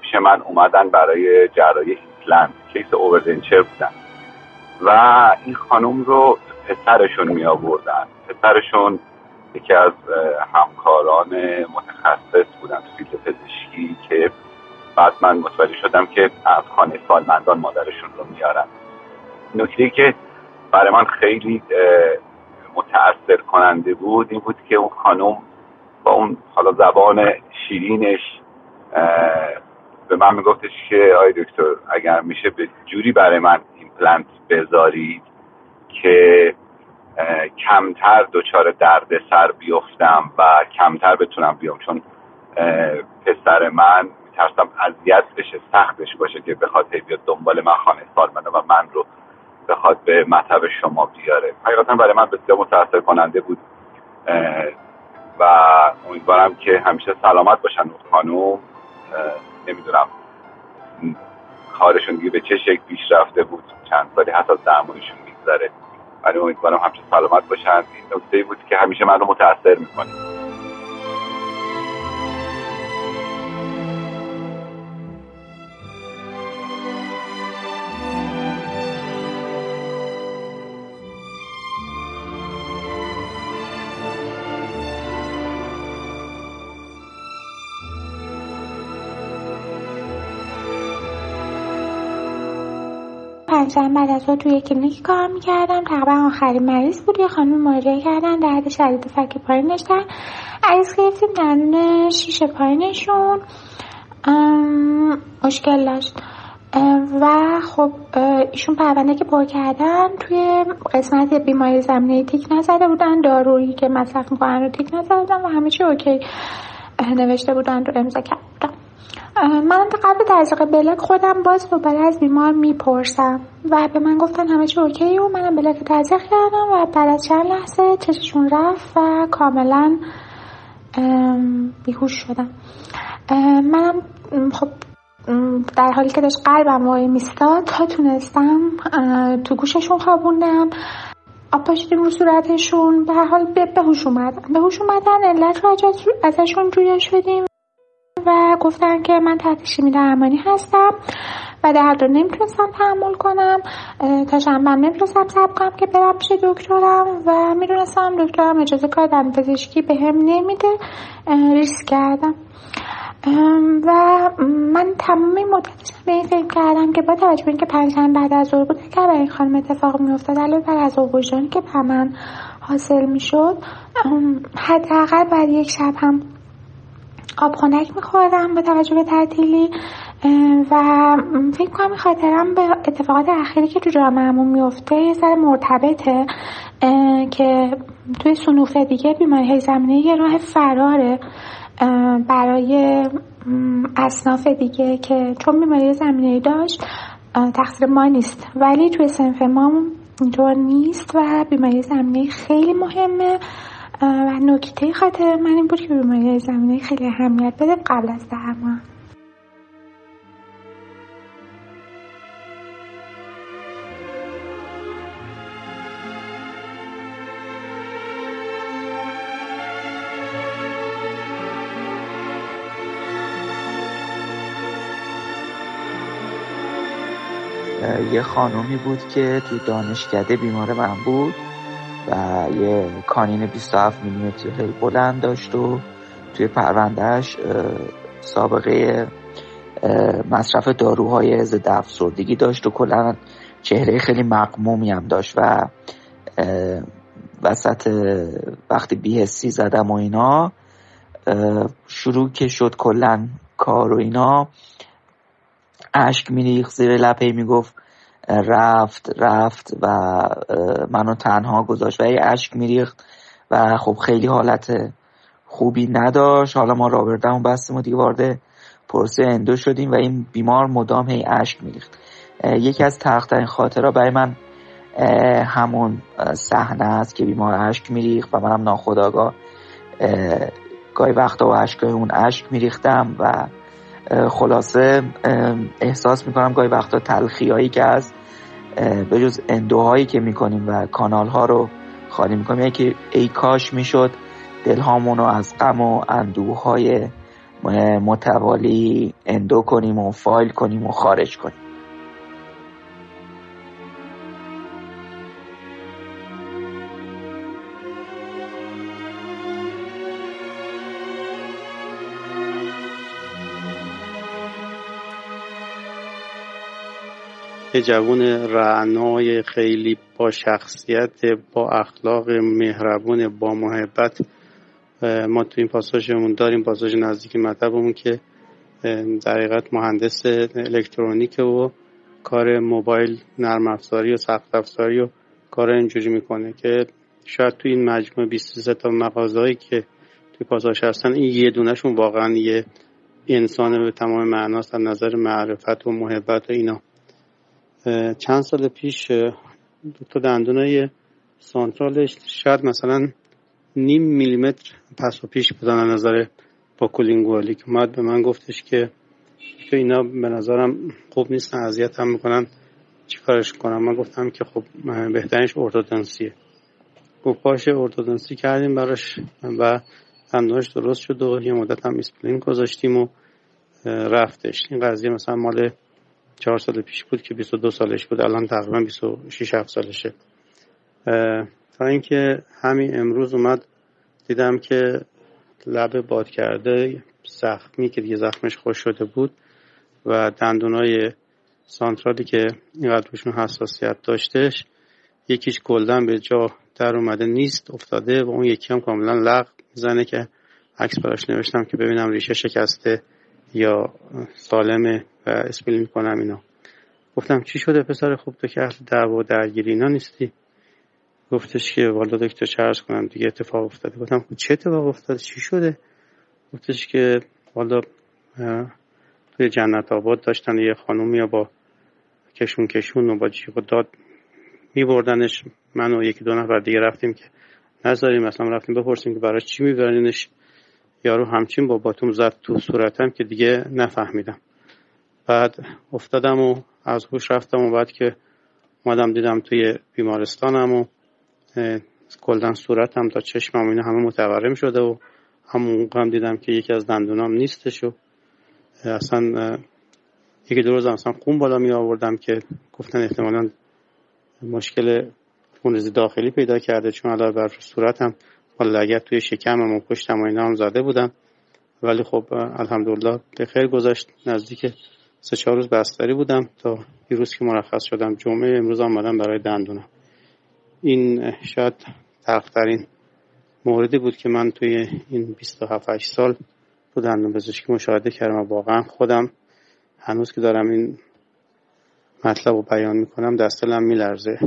پیش من اومدن برای جراحی ایمپلنت case overdenture بودن. و این خانم رو پسرشون می آوردن پسرشون یکی از همکاران متخصص بودن تو field پزشکی که بعد من متوجه شدم که از خانه سالمندان مادرشون رو میارن. نکته که برای من خیلی متاثر کننده بود این بود که اون خانم با اون حالا زبان شیرینش به من میگفتش که آی دکتر اگر میشه یه جوری برای من ایمپلنت بذارید که کمتر دچار درد سر بیفتم و کمتر بتونم بیام. چون پسر من میترسم اذیت بشه سختش باشه که بخواد هی بیاد دنبال من خانه سالمنده و من رو بخواد به مطب شما بیاره. حقیقتا برای من بسیار متاثر کننده بود. و امیدوارم که همیشه سلامت باشن اون خانوم. نمی‌دونم کارشون دیگه به چه شکل پیش رفته بود چند سالی حتی درمانشون میگذره. ولی امیدوارم همچه سلامت باشن. این نکته بود که همیشه من رو متاثر می‌کنه. پنجشنبه بعد از ظهر توی کلینیک کار می‌کردم. تقریبا آخرین مریض بود. یه خانم مراجعه کردن. درد شدید فک پایین داشتن. عریض گرفتیم. دندون شیش پایینشون. مشکل داشت. و خب ایشون پرونده که پر کردن توی قسمت بیماری زمینه تیک نزده بودن. دارویی که مصرف می‌کنن رو تیک نزده بودن و همه چی اوکی. نوشته بودن رو امضا کرده بودن. من قبل تزریق بلک خودم باز دوباره از بیمار می‌پرسم و به من گفتن همه چی اوکی و منم بلک تزریق کردم و بعد از چند لحظه چششون رفت و کاملا بیهوش شدم. منم خب در حالی که داشت قلبم وای میستاد تا تونستم تو گوششون خوابوندم. آب پاشیدیم رو صورتشون. به حال به هوش اومدن به هوش اومدن علت رو ازشون جویا شدیم و گفتن که من تحت شیمی درمانی هستم و درد رو نمی‌تونستم تحمل کنم. تا شنبه نمی‌تونستم صبر کنم که برم پیش دکترم و می‌دونستم دکترم اجازه کار دم پزشکی به هم نمیده. ریسک کردم. و من تمام مدتش به این فکر کردم که با توجه به اینکه پنجشنبه بعد از ظهر بود اگر برای این خانم اتفاق میافتاد علاوه بر از وجدانی که به من حاصل می‌شد حداقل بعد یک شب هم آب خنک میخوردم به توجه به تعطیلی و فکر کنم خاطرم به اتفاقات اخیری که تو جامعهمون میفته یه سر مرتبطه که توی سنوف دیگه بیماری زمینه یه راه فراره برای اصناف دیگه که چون بیماری زمینه داشت تقصیر ما نیست. ولی توی سنف ما اینطور نیست و بیماری زمینه خیلی مهمه. و نکته خاطر من این بود که بیماری زمینه خیلی اهمیت بده قبل از درمان یه خانومی بود که توی دانشکده بیمار من بود. و یه کانین 27 میلیمتری خیلی بلند داشت و توی پروندهش سابقه مصرف داروهای ضد افسردگی داشت و کلا چهره خیلی مقمومی هم داشت و وسط وقتی بیهستی زدم و اینا شروع که شد کلا کار و اینا اشک میریخ زیر لپه می‌گفت رفت رفت و منو تنها گذاشت و یه اشک میریخت و خب خیلی حالت خوبی نداشت. حالا ما رابردمون بستیم و دیگه وارد پرسه اندو شدیم و این بیمار مدام هی اشک میریخت. یکی از تخترین خاطرها برای من همون صحنه است که بیمار اشک میریخت و منم ناخداگاه گاهی وقتا و اشکای اون اشک میریختم و خلاصه احساس می‌کنم گاهی وقتا تلخیایی که از به جز اندوهایی که می‌کنیم و کانال ها رو خالی می‌کنیم یعنی که ای کاش می‌شد دلهامون رو از غم و اندوه متوالی اندو کنیم و فایل کنیم و خارج کنیم. یه جوون رعنای خیلی با شخصیت با اخلاق مهربون با محبت. ما تو این پاساژمون داریم پاساژ نزدیک مطبمون که در حقیقت مهندس الکترونیک و کار موبایل نرم افزاری و سخت افزاری و کار اینجوری می‌کنه که شاید تو این مجموعه 23 تا مغازهایی که توی پاساژ هستن این یه دونهشون واقعا یه انسان به تمام معناست از نظر معرفت و محبت و اینا. چند سال پیش دو تا دندونای سانترالش شاید مثلا نیم میلیمتر پس و پیش بودن از نظر با کلینگوالی که اومد به من گفتش که که اینا به نظرم خوب نیستن اذیت هم می‌کنن چیکارش کنم؟ من گفتم که خب بهترینش ارتودنسیه. گفت باشه ارتودنسی کردیم براش و دندونش درست شد و یه مدت هم اسپلین گذاشتیم و رفتش. این قضیه مثلا مال چهار سال پیش بود که 22 سالش بود. الان تقریبا 26 7 سالشه. تا اینکه همین امروز اومد دیدم که لب باد کرده زخمی که دیگه زخمش خوش شده بود و دندونای سانترالی که اینقدر روشون حساسیت داشتش یکیش گلدن به جا در اومده نیست افتاده و اون یکی هم کاملا لغ می‌زنه که عکس براش نوشتم که ببینم ریشه شکسته یا سالمه و اسپیل می‌کنم اینا. گفتم چی شده پسر خوب تو که اهل دعوا درگیری اینا نیستی؟ گفتش که والا دکتر چرس کنم دیگه اتفاق افتاده. گفتم خب چه اتفاق افتاده؟ چی شده؟ گفتش که والا توی جنت آباد داشتن یه خانومی با کشون کشون و با جیغ داد میبردنش. من و یکی دو نفر دیگه رفتیم که نذاریم مثلا رفتیم بپرسیم که برای چی میبرینش. یارو همچین با باتوم زد تو صورتم که دیگه نفهمیدم. بعد افتادم و از هوش رفتم و بعد که اومدم دیدم توی بیمارستانم و کلدن صورتم تا چشمم اینا همه متورم شده و همون هم دیدم که یکی از دندونام نیستش و اصلا یکی دو روز اصلا خون بالا می آوردم که گفتن احتمالا مشکل خونریزی داخلی پیدا کرده چون علاوه بر صورتم لگت توی شکمم و پشتم و اینا هم زده بودم ولی خب الحمدلله به خیر گذشت. نزدیک سه چهار روز بستری بودم تا یه روز که مرخص شدم جمعه. امروز آمدم برای دندونم. این شاید تلخترین موردی بود که من توی این 27 سال تو دندون پزشکی مشاهده کردم و واقعا خودم هنوز که دارم این مطلب رو بیان می‌کنم دستلم میلرزه.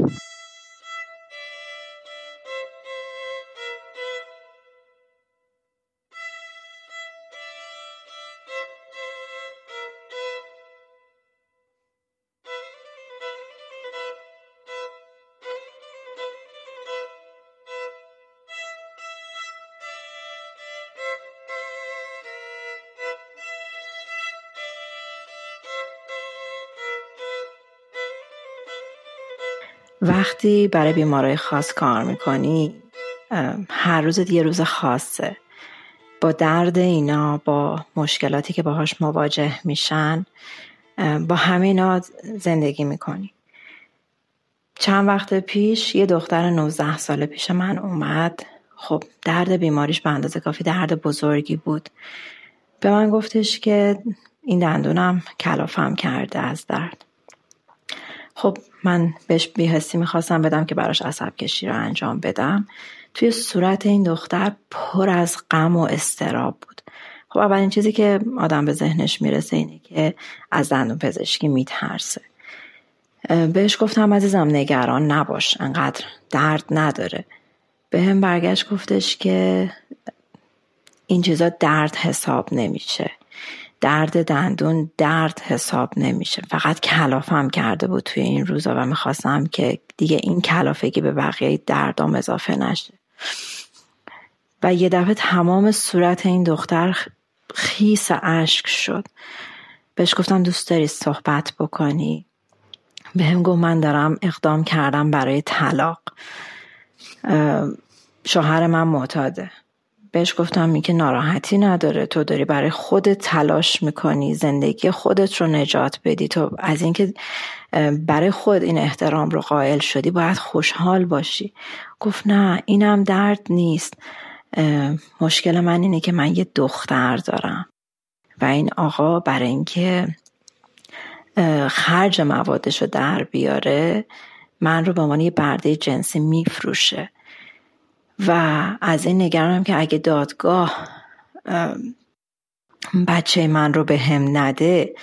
وقتی برای بیمارای خاص کار می‌کنی هر روز یه روز خاصه. با درد اینا با مشکلاتی که باهاش مواجه میشن با همه اینا زندگی می‌کنی. چند وقت پیش یه دختر 19 ساله پیش من اومد. خب درد بیماریش به اندازه کافی درد بزرگی بود. به من گفتش که این دندونم کلافم کرده از درد. خب من بهش بیهستی می‌خواستم بدم که براش عصب کشی رو انجام بدم. توی صورت این دختر پر از غم و استراب بود. خب اولین چیزی که آدم به ذهنش می‌رسه اینه که از دندون پزشکی میترسه. بهش گفتم عزیزم نگران نباش انقدر درد نداره. به هم برگشت گفتش که این چیزا درد حساب نمیشه. درد دندون درد حساب نمیشه. فقط کلافم کرده بود توی این روزا و می‌خواستم که دیگه این کلافگی به بقیه دردام اضافه نشه. و یه دفعه تمام صورت این دختر خیس اشک شد. بهش گفتم دوست داری صحبت بکنی؟ به هم گفت من دارم اقدام کردم برای طلاق. شوهر من معتاده. بهش گفتم میگه ناراحتی نداره تو داری برای خودت تلاش می‌کنی زندگی خودت رو نجات بدی تو از اینکه برای خود این احترام رو قائل شدی باید خوشحال باشی. گفت نه اینم درد نیست. مشکل من اینه که من یه دختر دارم و این آقا برای اینکه خرج موادش رو در بیاره من رو به عنوان یه برده جنسی میفروشه. و از این نگرانم که اگه دادگاه بچه من رو به هم نده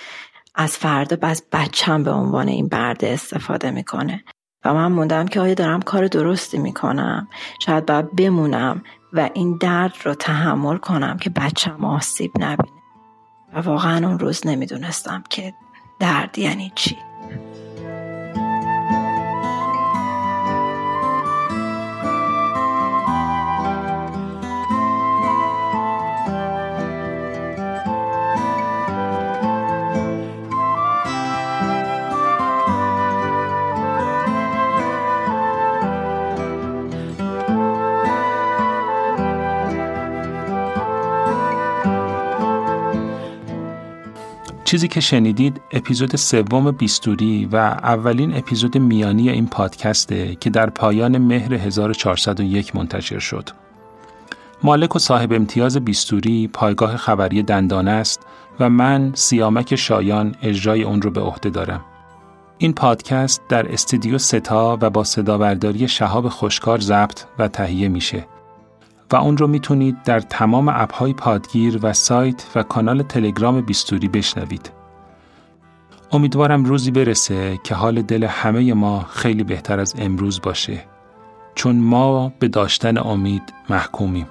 از فردا بس بچم به عنوان این برده استفاده می‌کنه. و من موندم که آیا دارم کار درستی می‌کنم. شاید باید بمونم و این درد رو تحمل کنم که بچم آسیب نبینه. و واقعا اون روز نمی‌دونستم که درد یعنی چی. چیزی که شنیدید اپیزود سوم بیستوری و اولین اپیزود میانی این پادکسته که در پایان مهر 1401 منتشر شد. مالک و صاحب امتیاز بیستوری پایگاه خبری دندانه است و من سیامک شایان اجرای اون رو به عهده دارم. این پادکست در استودیو ستا و با صدابرداری شهاب خوشکار ضبط و تهیه میشه و اون رو می‌تونید در تمام اپهای پادگیر و سایت و کانال تلگرام بیستوری بشنوید. امیدوارم روزی برسه که حال دل همه ما خیلی بهتر از امروز باشه چون ما به داشتن امید محکومیم.